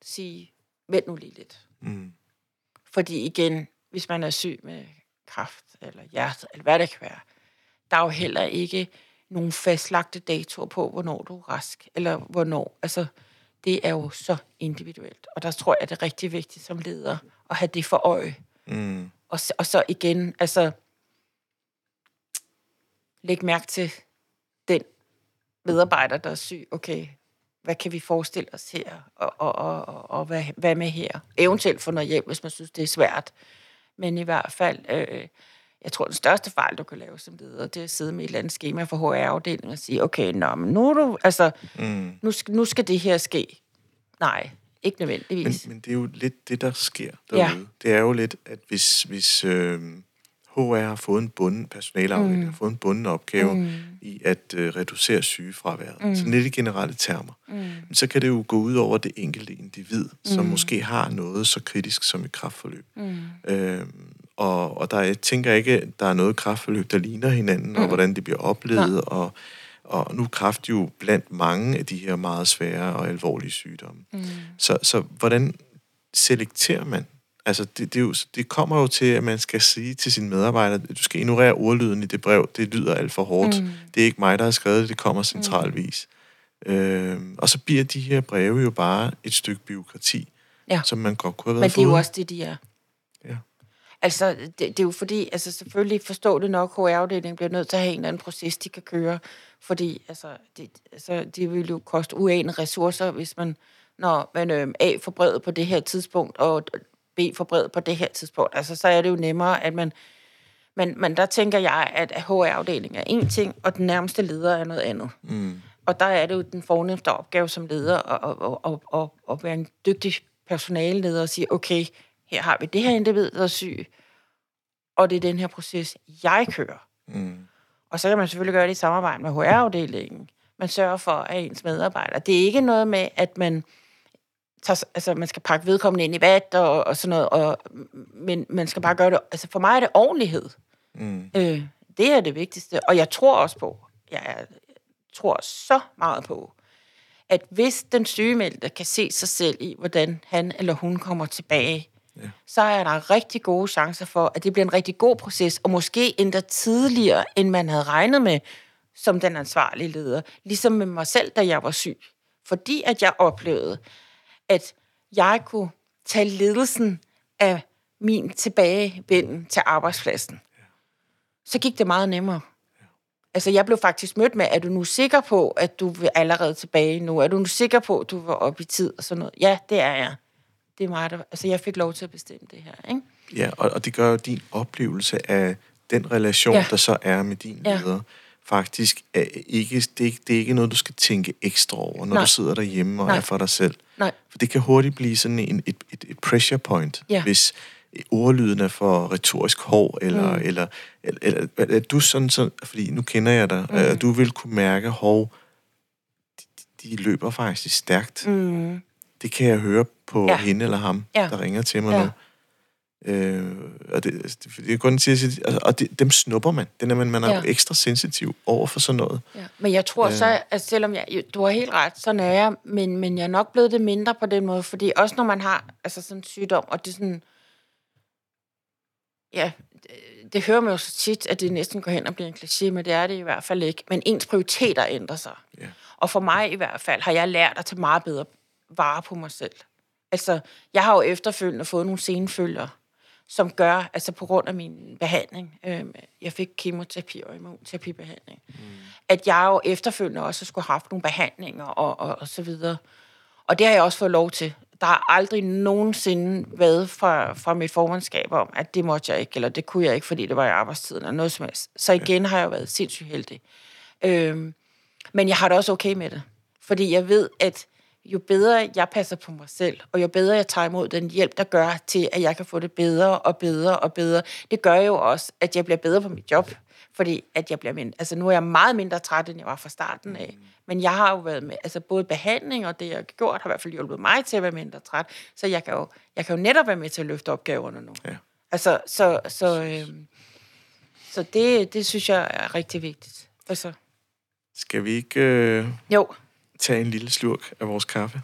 sige, vent nu lige lidt. Mm. Fordi igen, hvis man er syg med kræft eller hjerte, eller hvad det kan være, der er jo heller ikke nogen fastlagte datoer på, hvornår du er rask, eller hvornår. Altså, det er jo så individuelt. Og der tror jeg, det er rigtig vigtigt som leder at have det for øje. Mm. Og, og så igen, altså, læg mærke til den medarbejder, der er syg. Okay, hvad kan vi forestille os her? Og, og, og, og, og hvad, hvad med her? Eventuelt få noget hjem, hvis man synes, det er svært. Men i hvert fald, øh, jeg tror, den største fejl, du kan lave som leder, det er at sidde med et eller andet schema for HR-afdelingen og sige, okay, nå, men nu, du, altså, mm. nu, nu skal det her ske. Nej, ikke nødvendigvis. Men, men det er jo lidt det, der sker derude. Ja. Det er jo lidt, at hvis, hvis øh, HR har fået en bunden, personalafdeling mm. har fået en bunden opgave mm. i at øh, reducere sygefraværet, mm. så lidt i generelle termer, mm. så kan det jo gå ud over det enkelte individ, som mm. måske har noget så kritisk som et kraftforløb. Mm. Øh, og, og der, jeg tænker ikke, at der er noget kraftforløb, der ligner hinanden, mm. og hvordan det bliver oplevet, ja. og og nu er kræft jo blandt mange af de her meget svære og alvorlige sygdomme. Mm. Så, så hvordan selekterer man? Altså, det, det, jo, det kommer jo til, at man skal sige til sine medarbejdere, at du skal ignorere ordlyden i det brev. Det lyder alt for hårdt. Mm. Det er ikke mig, der har skrevet det. Det kommer centralvis. Mm. Øh, og så bliver de her breve jo bare et stykke byråkrati, ja. som man godt kunne have været Men det er jo også det, de er. Ja. Altså, det, det er jo fordi, altså selvfølgelig forstår det nok, HR-afdelingen bliver nødt til at have en eller anden proces, de kan køre, fordi altså, det, altså, det vil jo koste uanede ressourcer, hvis man, når man øh, A forbredet på det her tidspunkt, og B forbredet på det her tidspunkt, altså så er det jo nemmere, at man, men, men der tænker jeg, at HR-afdelingen er en ting, og den nærmeste leder er noget andet. Mm. Og der er det jo den fornemmeste opgave som leder at, at, at, at, at være en dygtig personaleleder og sige, okay, her har vi det her individ, der er syg, og det er den her proces, jeg kører. Mm. Og så kan man selvfølgelig gøre det i samarbejde med HR-afdelingen. Man sørger for, at ens medarbejdere... Det er ikke noget med, at man tager, altså, man skal pakke vedkommende ind i vat og, og sådan noget, og, men man skal bare gøre det... Altså, for mig er det ordentlighed. Mm. Øh, det er det vigtigste. Og jeg tror også på, jeg tror så meget på, at hvis den sygemeldte kan se sig selv i, hvordan han eller hun kommer tilbage, ja. så er der rigtig gode chancer for, at det bliver en rigtig god proces, og måske endda tidligere, end man havde regnet med, som den ansvarlige leder. Ligesom med mig selv, da jeg var syg. Fordi at jeg oplevede, at jeg kunne tage ledelsen af min tilbagevenden til arbejdspladsen, så gik det meget nemmere. Altså, jeg blev faktisk mødt med, er du nu sikker på, at du vil allerede tilbage nu? Er du nu sikker på, at du var op i tid og sådan noget? Ja, det er jeg. Det er mig, der... Altså, jeg fik lov til at bestemme det her, ikke? Ja, og, og det gør jo din oplevelse af den relation, ja. der så er med din ja. leder, faktisk er ikke, det, er ikke, det er ikke noget, du skal tænke ekstra over, når Nej. du sidder derhjemme og Nej. er for dig selv. Nej. For det kan hurtigt blive sådan en, et, et, et pressure point, ja. hvis ordlyden er for retorisk hård, eller, mm. eller, eller, eller er du sådan, sådan, fordi nu kender jeg dig, mm. at du vil kunne mærke, hov, de, de løber faktisk stærkt. Mm. Det kan jeg høre på ja. hende eller ham, ja. der ringer til mig ja. nu. Øh, og det, det, det er kun til at sige, altså, og det, dem snupper man. Den er man, man er ja. ekstra sensitiv over for sådan noget. Ja. Men jeg tror øh. så, at selvom jeg, du har helt ret, så er jeg, men, men jeg er nok blevet det mindre på den måde, fordi også når man har altså sådan en sygdom, og det er sådan, ja, det, det hører man jo så tit, at det næsten går hen og bliver en kliché, men det er det i hvert fald ikke. Men ens prioriteter ændrer sig. Ja. Og for mig i hvert fald har jeg lært at tage meget bedre vare på mig selv. Altså, jeg har jo efterfølgende fået nogle senfølger, som gør, altså på grund af min behandling, øh, jeg fik kemoterapi og immunterapibehandling, mm. at jeg jo efterfølgende også skulle have haft nogle behandlinger og, og, og så videre. Og det har jeg også fået lov til. Der har aldrig nogensinde været fra, fra mit formandskab om, at det måtte jeg ikke, eller det kunne jeg ikke, fordi det var i arbejdstiden, eller noget som helst. Så igen har jeg været sindssygt heldig. Øh, men jeg har det også okay med det. Fordi jeg ved, at jo bedre jeg passer på mig selv, og jo bedre jeg tager imod den hjælp, der gør til, at jeg kan få det bedre og bedre og bedre, det gør jo også, at jeg bliver bedre på mit job. Fordi at jeg bliver mindre, altså nu er jeg meget mindre træt, end jeg var fra starten af. Mm. Men jeg har jo været med, altså både behandling og det, jeg har gjort, har i hvert fald hjulpet mig til at være mindre træt. Så jeg kan jo, jeg kan jo netop være med til at løfte opgaverne nu. Ja. Altså, så, så, øh, så det, det synes jeg er rigtig vigtigt. Altså. Skal vi ikke... Øh... Jo tage en lille slurk af vores kaffe.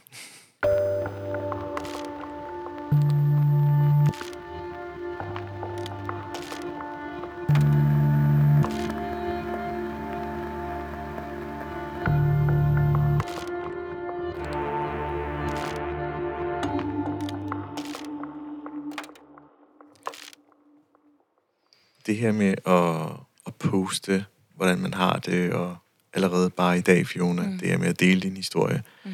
det her med at, at poste, hvordan man har det, og allerede bare i dag, Fiona, mm. det er med at dele din historie, mm.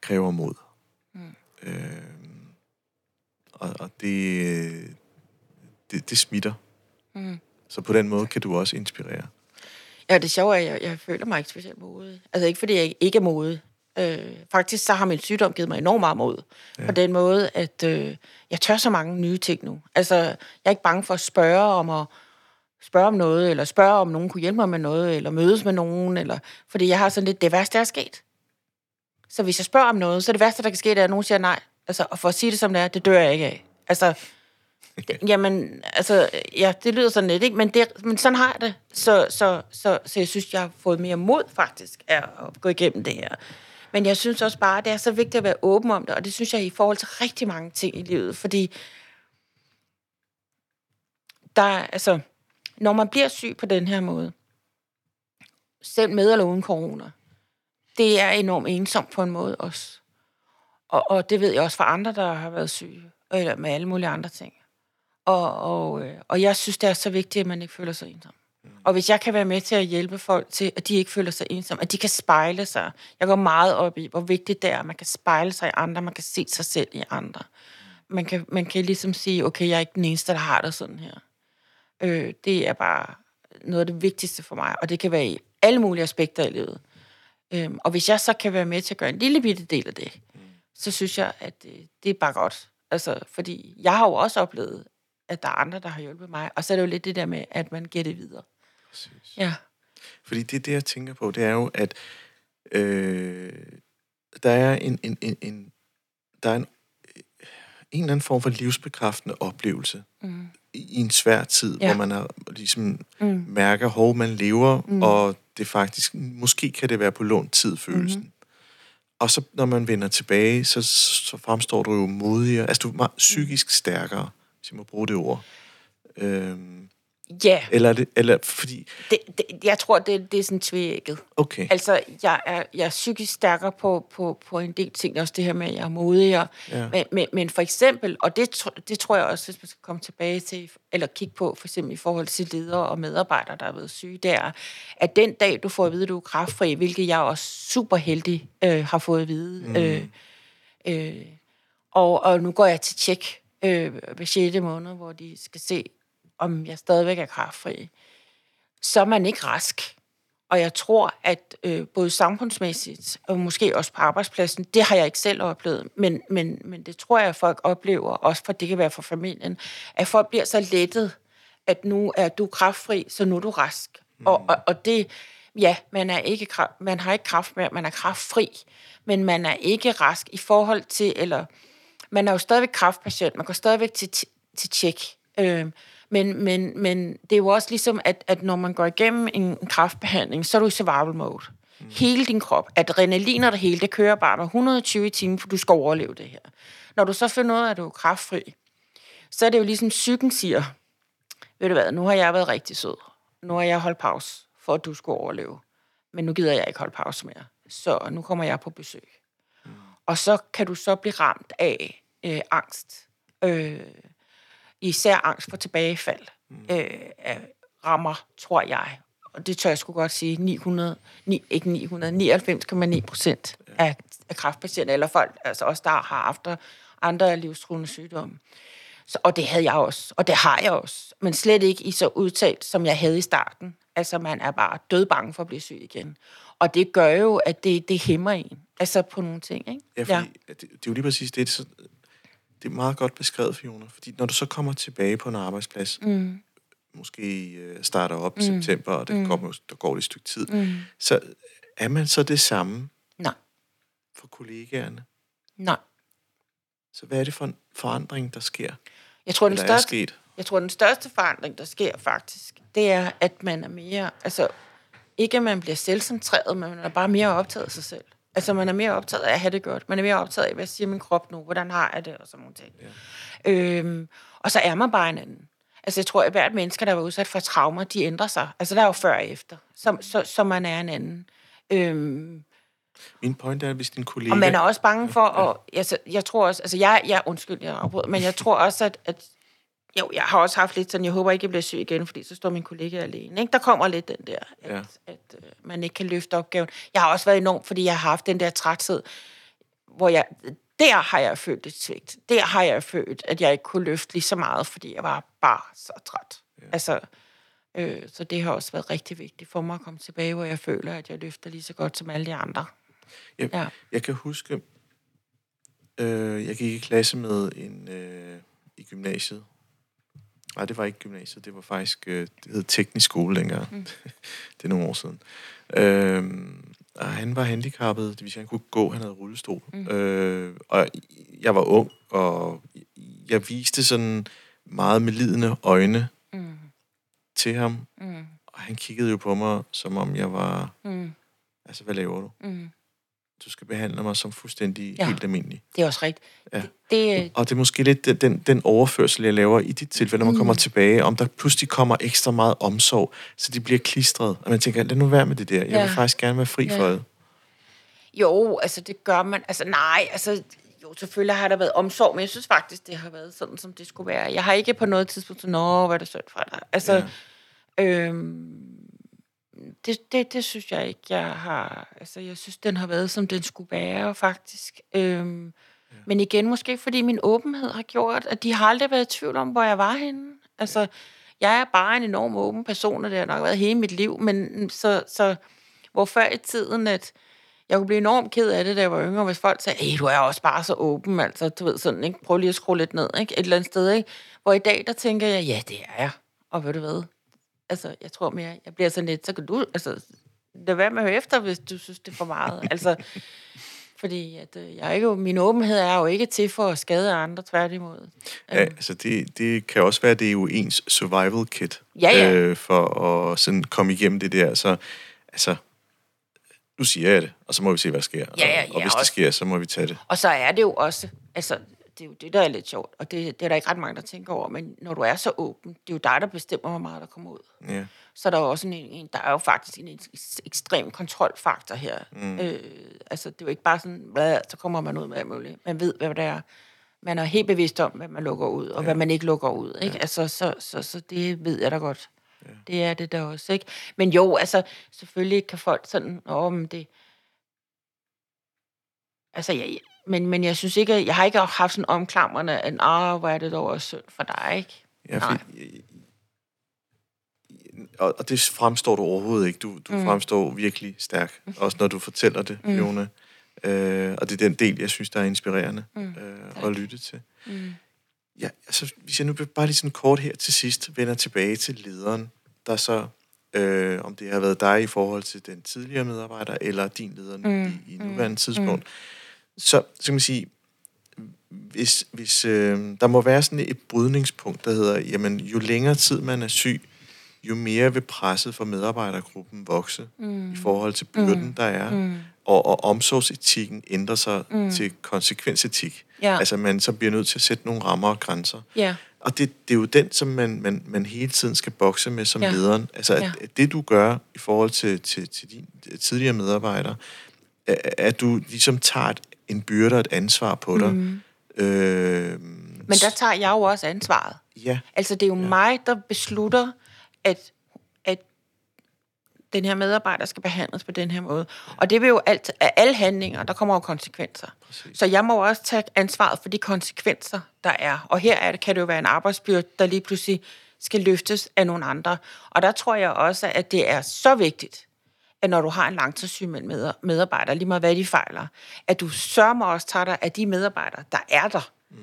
kræver mod. Mm. Øh, og, og det, det, det smitter. Mm. Så på den måde kan du også inspirere. Ja, det sjove er, at jeg, jeg føler mig ikke specielt modig. Altså ikke fordi jeg ikke er modig. Øh, faktisk så har min sygdom givet mig enormt meget mod. Ja. På den måde, at øh, jeg tør så mange nye ting nu. Altså, jeg er ikke bange for at spørge om at spørge om noget, eller spørge om nogen kunne hjælpe mig med noget, eller mødes med nogen, eller, fordi jeg har sådan lidt, det værste, der er sket. Så hvis jeg spørger om noget, så er det værste, der kan ske, det er, at nogen siger nej. Altså, og for at sige det som det er, det dør jeg ikke af. Altså, jamen, altså, ja, det lyder sådan lidt, ikke? Men, det, men sådan har jeg det. Så, så, så, så jeg synes, jeg har fået mere mod, faktisk, af at gå igennem det her. Men jeg synes også bare, det er så vigtigt at være åben om det, og det synes jeg i forhold til rigtig mange ting i livet, fordi der, altså, når man bliver syg på den her måde, selv med eller uden corona, det er enormt ensomt på en måde også. Og, og det ved jeg også fra andre, der har været syge, eller med alle mulige andre ting. Og, og, øh, og jeg synes, det er så vigtigt, at man ikke føler sig ensom. Mm. Og hvis jeg kan være med til at hjælpe folk til, at de ikke føler sig ensomme, at de kan spejle sig. Jeg går meget op i, hvor vigtigt det er, at man kan spejle sig i andre, man kan se sig selv i andre. Man kan, man kan ligesom sige, okay, jeg er ikke den eneste, der har det sådan her. Øh, det er bare noget af det vigtigste for mig, og det kan være i alle mulige aspekter i livet. Øh, og hvis jeg så kan være med til at gøre en lille bitte del af det, mm. så synes jeg, at det, det er bare godt. Altså, fordi jeg har jo også oplevet, at der er andre, der har hjulpet mig, og så er det jo lidt det der med, at man giver det videre. Præcis. Ja. Fordi det, det jeg tænker på, det er jo, at øh, der er en, en, en, en der er en, en eller anden form for livsbekræftende oplevelse, mm i en svær tid, ja. hvor man har, ligesom mm. mærker, hvor man lever, mm. og det faktisk, måske kan det være på lånt tid, følelsen. Mm. Og så når man vender tilbage, så, så fremstår du jo modigere, altså du er meget psykisk stærkere, hvis jeg må bruge det ord. Øhm, Ja, Eller, er det, eller fordi... det, det, jeg tror, det, det er sådan tvækket. Okay. Altså, jeg er, jeg er psykisk stærkere på, på, på en del ting, også det her med, at jeg er modig. Og, Ja. men, men, men for eksempel, og det, det tror jeg også, hvis man skal komme tilbage til, eller kigge på, for eksempel i forhold til ledere og medarbejdere, der er blevet syge, det er, at den dag, du får at vide, at du er kraftfri, hvilket jeg også super heldig øh, har fået at vide, mm. øh, øh, og, og nu går jeg til tjek øh, ved 6. måned, hvor de skal se, om jeg stadigvæk er kraftfri, så er man ikke rask. Og jeg tror, at øh, både samfundsmæssigt og måske også på arbejdspladsen, det har jeg ikke selv oplevet, men, men, men det tror jeg, at folk oplever, også for det kan være for familien, at folk bliver så lettet, at nu er du kraftfri, så nu er du rask. Mm. Og, og, og det, ja, man, er ikke, man har ikke kraft mere, man er kraftfri, men man er ikke rask i forhold til, eller man er jo stadigvæk kraftpatient, man går stadigvæk til, til tjek. Øh, men, men, men det er jo også ligesom, at, at når man går igennem en, kraftbehandling, så er du i survival mode. Mm. Hele din krop, adrenalin og det hele, det kører bare med 120 i timen, for du skal overleve det her. Når du så finder ud af, at du er kraftfri, så er det jo ligesom psyken siger, ved du hvad, nu har jeg været rigtig sød. Nu har jeg holdt pause, for at du skulle overleve. Men nu gider jeg ikke holde pause mere. Så nu kommer jeg på besøg. Mm. Og så kan du så blive ramt af øh, angst. Øh, især angst for tilbagefald. Mm. Øh, rammer, tror jeg. Og det tør jeg sgu godt sige. 900, ni, ikke 900, 99,9 procent af, af kræftpatienter, eller folk, altså også der har haft andre livstruende sygdomme. Så, og det havde jeg også, og det har jeg også. Men slet ikke i så udtalt, som jeg havde i starten. Altså, man er bare død bange for at blive syg igen. Og det gør jo, at det, det hæmmer en. Altså på nogle ting, ikke? Ja, fordi ja. Det, det er jo lige præcis det, det er meget godt beskrevet, Fiona. Fordi når du så kommer tilbage på en arbejdsplads, mm. måske øh, starter op i mm. september, og det mm. går, der går et stykke tid, mm. så er man så det samme Nej. for kollegaerne? Nej. Så hvad er det for en forandring, der sker? Jeg tror, den Eller er største, sket? jeg tror, den største forandring, der sker faktisk, det er, at man er mere... Altså, ikke at man bliver selvcentreret, men man er bare mere optaget af sig selv. Altså, man er mere optaget af at have det godt. Man er mere optaget af, hvad siger min krop nu? Hvordan har jeg det? Og sådan nogle ting. Ja. Øhm, og så er man bare en anden. Altså, jeg tror, at hvert menneske, der var udsat for traumer, de ændrer sig. Altså, der er jo før og efter. Så, så, så man er en anden. Øhm, Min point er, at hvis din kollega... og man er også bange for, og jeg, jeg tror også, altså jeg, jeg undskyld, jeg afbryder, men jeg tror også, at, at jo, jeg har også haft lidt sådan, jeg håber ikke, jeg bliver syg igen, fordi så står min kollega alene. Ikke? Der kommer lidt den der, at, Ja. ja. at uh, man ikke kan løfte opgaven. Jeg har også været enormt, fordi jeg har haft den der træthed, hvor jeg, der har jeg følt et svigt. Der har jeg følt, at jeg ikke kunne løfte lige så meget, fordi jeg var bare så træt. Ja. Altså, øh, så det har også været rigtig vigtigt for mig at komme tilbage, hvor jeg føler, at jeg løfter lige så godt som alle de andre. Jeg, Ja. jeg kan huske, øh, jeg gik i klasse med en øh, i gymnasiet. Nej, det var ikke gymnasiet, det var faktisk, øh, det hed teknisk skole dengang. Mm. det er nogle år siden. Øh, og han var handicappet, det vil sige, han kunne gå, han havde rullestol. Mm. Øh, og jeg var ung, og jeg viste sådan meget medlidende øjne Mm. til ham. Mm. Og han kiggede jo på mig, som om jeg var, Mm. altså, hvad laver du? Mm. Du skal behandle mig som fuldstændig Ja. helt almindelig. Det er også rigtigt. Ja. Det, det, Og det er måske lidt den, den, overførsel, jeg laver i dit tilfælde, når man Mm. kommer tilbage, om der pludselig kommer ekstra meget omsorg, så de bliver klistret. Og man tænker, lad nu være med det der. Jeg Ja. vil faktisk gerne være fri Ja. for det. jo, altså det gør man. Altså nej, altså jo, selvfølgelig har der været omsorg, men jeg synes faktisk, det har været sådan, som det skulle være. Jeg har ikke på noget tidspunkt sagt, nå, hvad er det sødt fra dig. Altså, ja. øhm, det, det, det synes jeg ikke, jeg har... Altså, jeg synes, den har været, som den skulle være, faktisk. Øhm, ja. Men igen, måske fordi min åbenhed har gjort, at de har aldrig været i tvivl om, hvor jeg var henne. Altså, jeg er bare en enorm åben person, og det har nok været hele mit liv, men så, så hvor før i tiden, at jeg kunne blive enormt ked af det, da jeg var yngre, hvis folk sagde, hey, du er også bare så åben, altså, du ved sådan, ikke? Prøv lige at skrue lidt ned, ikke? Et eller andet sted, ikke? Hvor i dag, der tænker jeg, ja, det er jeg. Og ved du hvad? Altså, jeg tror mere, jeg bliver sådan lidt, så kan du, altså, lad være med at høre efter, hvis du synes, det er for meget. altså, fordi at, øh, jeg er ikke, min åbenhed er jo ikke til for at skade andre, tværtimod. Ja, altså det, det kan også være, det er jo ens survival kit. Ja, ja. Øh, for at sådan komme igennem det der. Så altså, nu siger jeg det, og så må vi se, hvad der sker. Ja, ja, og, og ja, hvis det også- sker, så må vi tage det. Og så er det jo også, altså, det er jo det, der er lidt sjovt, og det, det er der ikke ret mange, der tænker over, men når du er så åben, det er jo dig, der bestemmer, hvor meget der kommer ud. Ja. Så er der jo også en, en der er jo faktisk en ekstrem kontrolfaktor her. Mm. Øh, altså, det er jo ikke bare sådan, hvad, så kommer man ud med alt muligt. Man ved, hvad det er. Man er helt bevidst om, hvad man lukker ud, og ja. hvad man ikke lukker ud. Ikke? Ja. Altså, så, så, så det ved jeg da godt. Ja. Det er det der også, ikke? Men jo, altså, selvfølgelig kan folk sådan, åh, men det... Altså, jeg, men, men jeg synes ikke, jeg har ikke haft sådan omklamrende, at, ah, hvor er det dog også synd for dig, ikke? Ja, Nej. Fordi, og, og det fremstår du overhovedet ikke. Du, du mm. fremstår virkelig stærk, også når du fortæller det, mm. Fiona. Øh, og det er den del, jeg synes, der er inspirerende mm. øh, at lytte til. Mm. Ja, altså, hvis jeg nu bare lige sådan kort her til sidst vender tilbage til lederen, der så, øh, om det har været dig i forhold til den tidligere medarbejder, eller din leder mm. i, i nuværende mm. tidspunkt, mm. Så, kan man sige, hvis, hvis øh, der må være sådan et brydningspunkt, der hedder, jamen, jo længere tid man er syg, jo mere vil presset for medarbejdergruppen vokse mm. i forhold til byrden, mm. der er. Mm. Og, og omsorgsetikken ændrer sig mm. til konsekvensetik. Ja. Altså man så bliver nødt til at sætte nogle rammer og grænser. Ja. Og det, det er jo den, som man, man, man hele tiden skal bokse med som ja. lederen. Altså at, at det, du gør i forhold til, til, til dine tidligere medarbejdere, at, at du ligesom tager et, en byrde og et ansvar på dig. Mm. Øh, Men der tager jeg jo også ansvaret. Ja. Altså det er jo ja. mig, der beslutter, at, at den her medarbejder skal behandles på den her måde. Og det vil jo alt, af alle handlinger, der kommer jo konsekvenser. Præcis. Så jeg må også tage ansvaret for de konsekvenser, der er. Og her er det, kan det jo være en arbejdsbyrde, der lige pludselig skal løftes af nogle andre. Og der tror jeg også, at det er så vigtigt, at når du har en langtidssyg medarbejder, lige meget hvad de fejler, at du sørger også tager dig af de medarbejdere, der er der. Mm.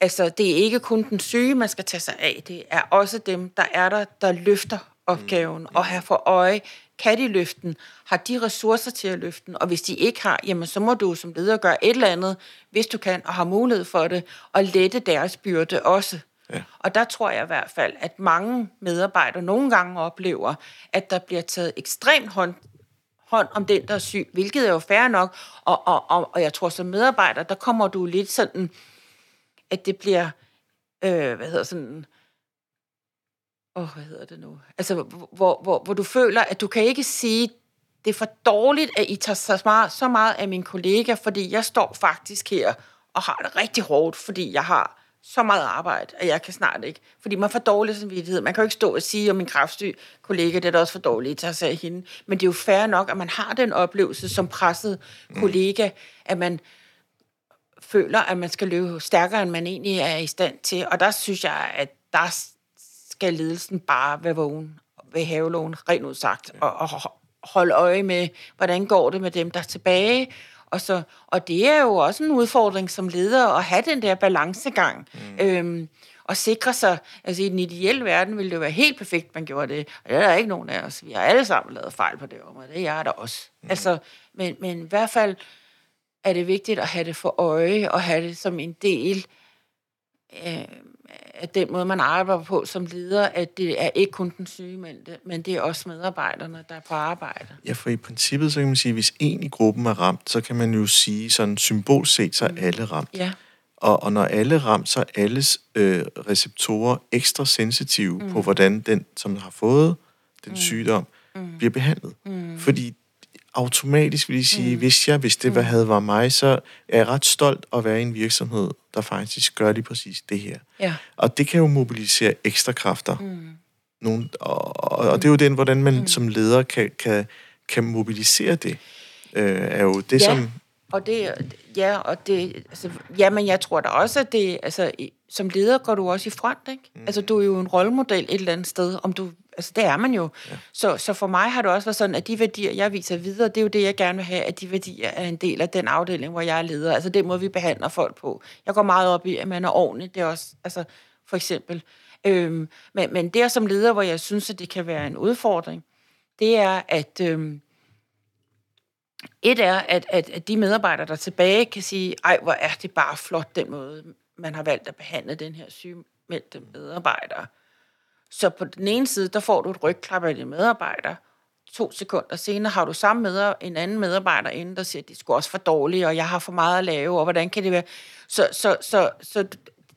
Altså, det er ikke kun den syge, man skal tage sig af. Det er også dem, der er der, der løfter opgaven mm. og har for øje, kan de løfte den? Har de ressourcer til at løfte den? Og hvis de ikke har, jamen så må du som leder gøre et eller andet, hvis du kan og har mulighed for det, og lette deres byrde også. Ja. Og der tror jeg i hvert fald, at mange medarbejdere nogle gange oplever, at der bliver taget ekstremt hånd, hånd om den, der er syg, hvilket er jo fair nok. Og, og, og, og jeg tror som medarbejder, der kommer du lidt sådan at det bliver, øh, hvad hedder sådan, åh, oh, hvad hedder det nu? Altså, hvor, hvor, hvor du føler, at du kan ikke sige, det er for dårligt, at I tager så meget, så meget af min kollega, fordi jeg står faktisk her og har det rigtig hårdt, fordi jeg har så meget arbejde, at jeg kan snart ikke. Fordi man får dårlig samvittighed. Man kan jo ikke stå og sige om min kraftsyg kollega, det er da også for dårligt at tage hende. Men det er jo fair nok, at man har den oplevelse som presset mm. kollega, at man føler, at man skal løbe stærkere, end man egentlig er i stand til. Og der synes jeg, at der skal ledelsen bare være vågen ved havelån, rent ud sagt, og, og holde øje med, hvordan går det med dem, der er tilbage. Og, så, og det er jo også en udfordring som leder at have den der balancegang. Mm. Øhm, og sikre sig, altså i den ideelle verden ville det jo være helt perfekt, man gjorde det. Og det er der ikke nogen af os. Vi har alle sammen lavet fejl på det område. Det er jeg der også. Mm. Altså, men, men i hvert fald er det vigtigt at have det for øje, og have det som en del øh, af den måde, man arbejder på som leder, at det er ikke kun den sygemeldte, men det er også medarbejderne, der er på arbejde. Ja, for i princippet, så kan man sige, at hvis en i gruppen er ramt, så kan man jo sige, sådan symbolset, så er mm. alle ramt. Ja. Og, og når alle er ramt, så er alles øh, receptorer ekstra sensitive mm. på, hvordan den, som har fået den mm. sygdom, mm. bliver behandlet. Mm. Fordi automatisk vil jeg sige, mm. hvis jeg, hvis det mm. havde var mig, så er jeg ret stolt at være i en virksomhed, der faktisk gør lige præcis det her. Ja. Og det kan jo mobilisere ekstra kræfter. Mm. Nogle, og, og, og det er jo den, hvordan man mm. som leder kan, kan, kan mobilisere det, øh, er jo det, ja. som... Og det, ja, og det, altså, ja, men jeg tror da også, at det, altså, som leder går du også i front, ikke? Mm. Altså, du er jo en rollemodel et eller andet sted, om du Altså, det er man jo. Ja. Så, så for mig har det også været sådan, at de værdier, jeg viser videre, det er jo det, jeg gerne vil have, at de værdier er en del af den afdeling, hvor jeg er leder. Altså, den måde, vi behandler folk på. Jeg går meget op i, at man er ordentlig. Det er også, altså, for eksempel. Øhm, men, men det er som leder, hvor jeg synes, at det kan være en udfordring, det er, at øhm, et er, at, at, at de medarbejdere, der tilbage kan sige, ej, hvor er det bare flot, den måde, man har valgt at behandle den her sygemeldte medarbejder. Så på den ene side, der får du et rygklap af din medarbejdere, to sekunder senere har du samme med en anden medarbejder inde, der siger, at det skulle også for dårligt, og jeg har for meget at lave, og hvordan kan det være? Så, så, så, så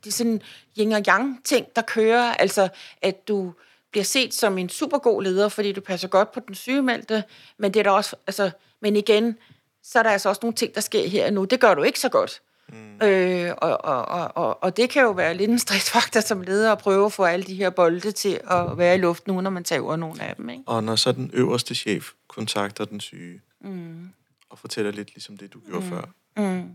det er sådan yin og yang ting, der kører, altså at du bliver set som en super god leder, fordi du passer godt på den sygemeldte, men det er der også, altså, men igen, så er der altså også nogle ting, der sker her nu. Det gør du ikke så godt. Mm. Øh, og, og, og, og det kan jo være lidt en stressfaktor som leder at prøve at få alle de her bolde til at være i luften, nu når man tager nogle af dem. Ikke? Og når så den øverste chef kontakter den syge, mm. og fortæller lidt ligesom det, du gjorde mm. før, mm.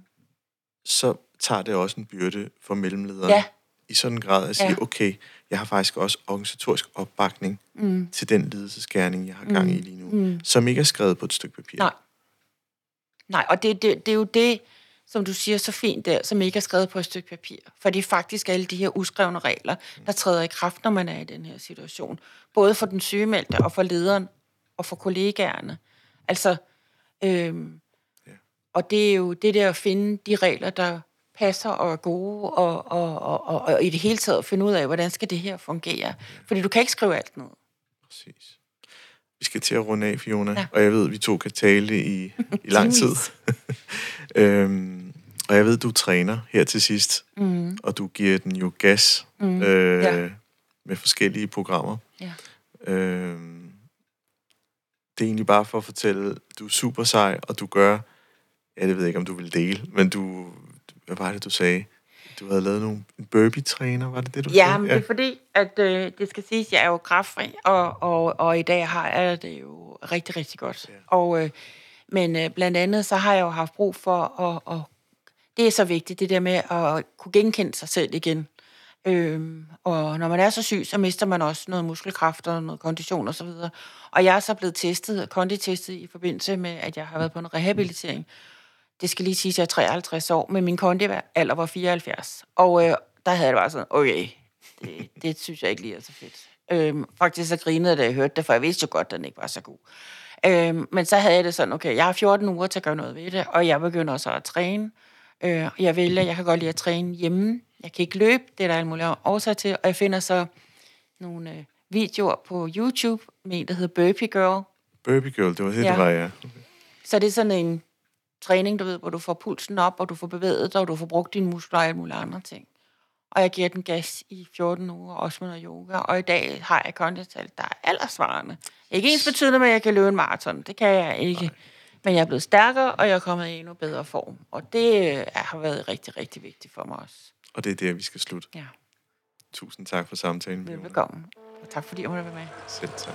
så tager det også en byrde for mellemlederen. Ja. I sådan en grad at sige, ja. okay, jeg har faktisk også organisatorisk opbakning mm. til den ledelsesgærning, jeg har gang i mm. lige nu, mm. som ikke er skrevet på et stykke papir. Nej. Nej, og det, det, det er jo det, som du siger så fint der, som ikke er skrevet på et stykke papir. For det er faktisk alle de her uskrevne regler, der træder i kraft, når man er i den her situation. Både for den sygemeldte og for lederen og for kollegaerne. Altså, øhm, ja. og det er jo det der at finde de regler, der passer og er gode, og, og, og, og, og i det hele taget finde ud af, hvordan skal det her fungere. Fordi du kan ikke skrive alt ned. Præcis. Vi skal til at runde af, Fiona, ja. og jeg ved, at vi to kan tale i, i lang tid. øhm, og jeg ved, du træner her til sidst, mm. og du giver den jo gas mm. øh, ja. med forskellige programmer. Ja. Øhm, det er egentlig bare for at fortælle, du er super sej, og du gør, ja, det ved jeg ikke, om du vil dele, men du, hvad var det, du sagde? Du havde lavet nogle burpee-træner, var det det, du ja, sagde? Men ja, det er fordi, at øh, det skal siges, at jeg er jo kraftfri, og, og, og i dag har jeg det jo rigtig, rigtig godt. Ja. Og, øh, men øh, blandt andet, så har jeg jo haft brug for at, at det er så vigtigt, det der med at kunne genkende sig selv igen. Øhm, og når man er så syg, så mister man også noget muskelkraft og noget kondition osv. Og, og jeg er så blevet testet, konditestet i forbindelse med, at jeg har været på en rehabilitering. Det skal lige sige, at jeg er 53 år, men min kondi alder var 74. Og øh, der havde jeg bare sådan, okay, det, det synes jeg ikke lige er så fedt. Øhm, faktisk så grinede da jeg hørte det, for jeg vidste jo godt, at den ikke var så god. Øhm, men så havde jeg det sådan, okay, jeg har 14 uger til at gøre noget ved det, og jeg begynder så at træne. Øh, jeg vælger, jeg kan godt lide at træne hjemme. Jeg kan ikke løbe, det er der alle mulige årsager til. Og jeg finder så nogle øh, videoer på YouTube med en, der hedder Burpee Girl. Burpee Girl, det var det, ja. det var, ja. Okay. Så det er sådan en træning, du ved, hvor du får pulsen op, og du får bevæget dig, og du får brugt dine muskler og alle mulige andre ting. Og jeg giver den gas i 14 uger, også med noget yoga. Og i dag har jeg kondital, der er aldersvarende. Ikke ens betydende med, at jeg kan løbe en maraton. Det kan jeg ikke. Nej. Men jeg er blevet stærkere, og jeg er kommet i endnu bedre form. Og det øh, har været rigtig, rigtig vigtigt for mig også. Og det er der, vi skal slutte. Ja. Tusind tak for samtalen. Velkommen. Og tak fordi jeg måtte være med. Selv tak.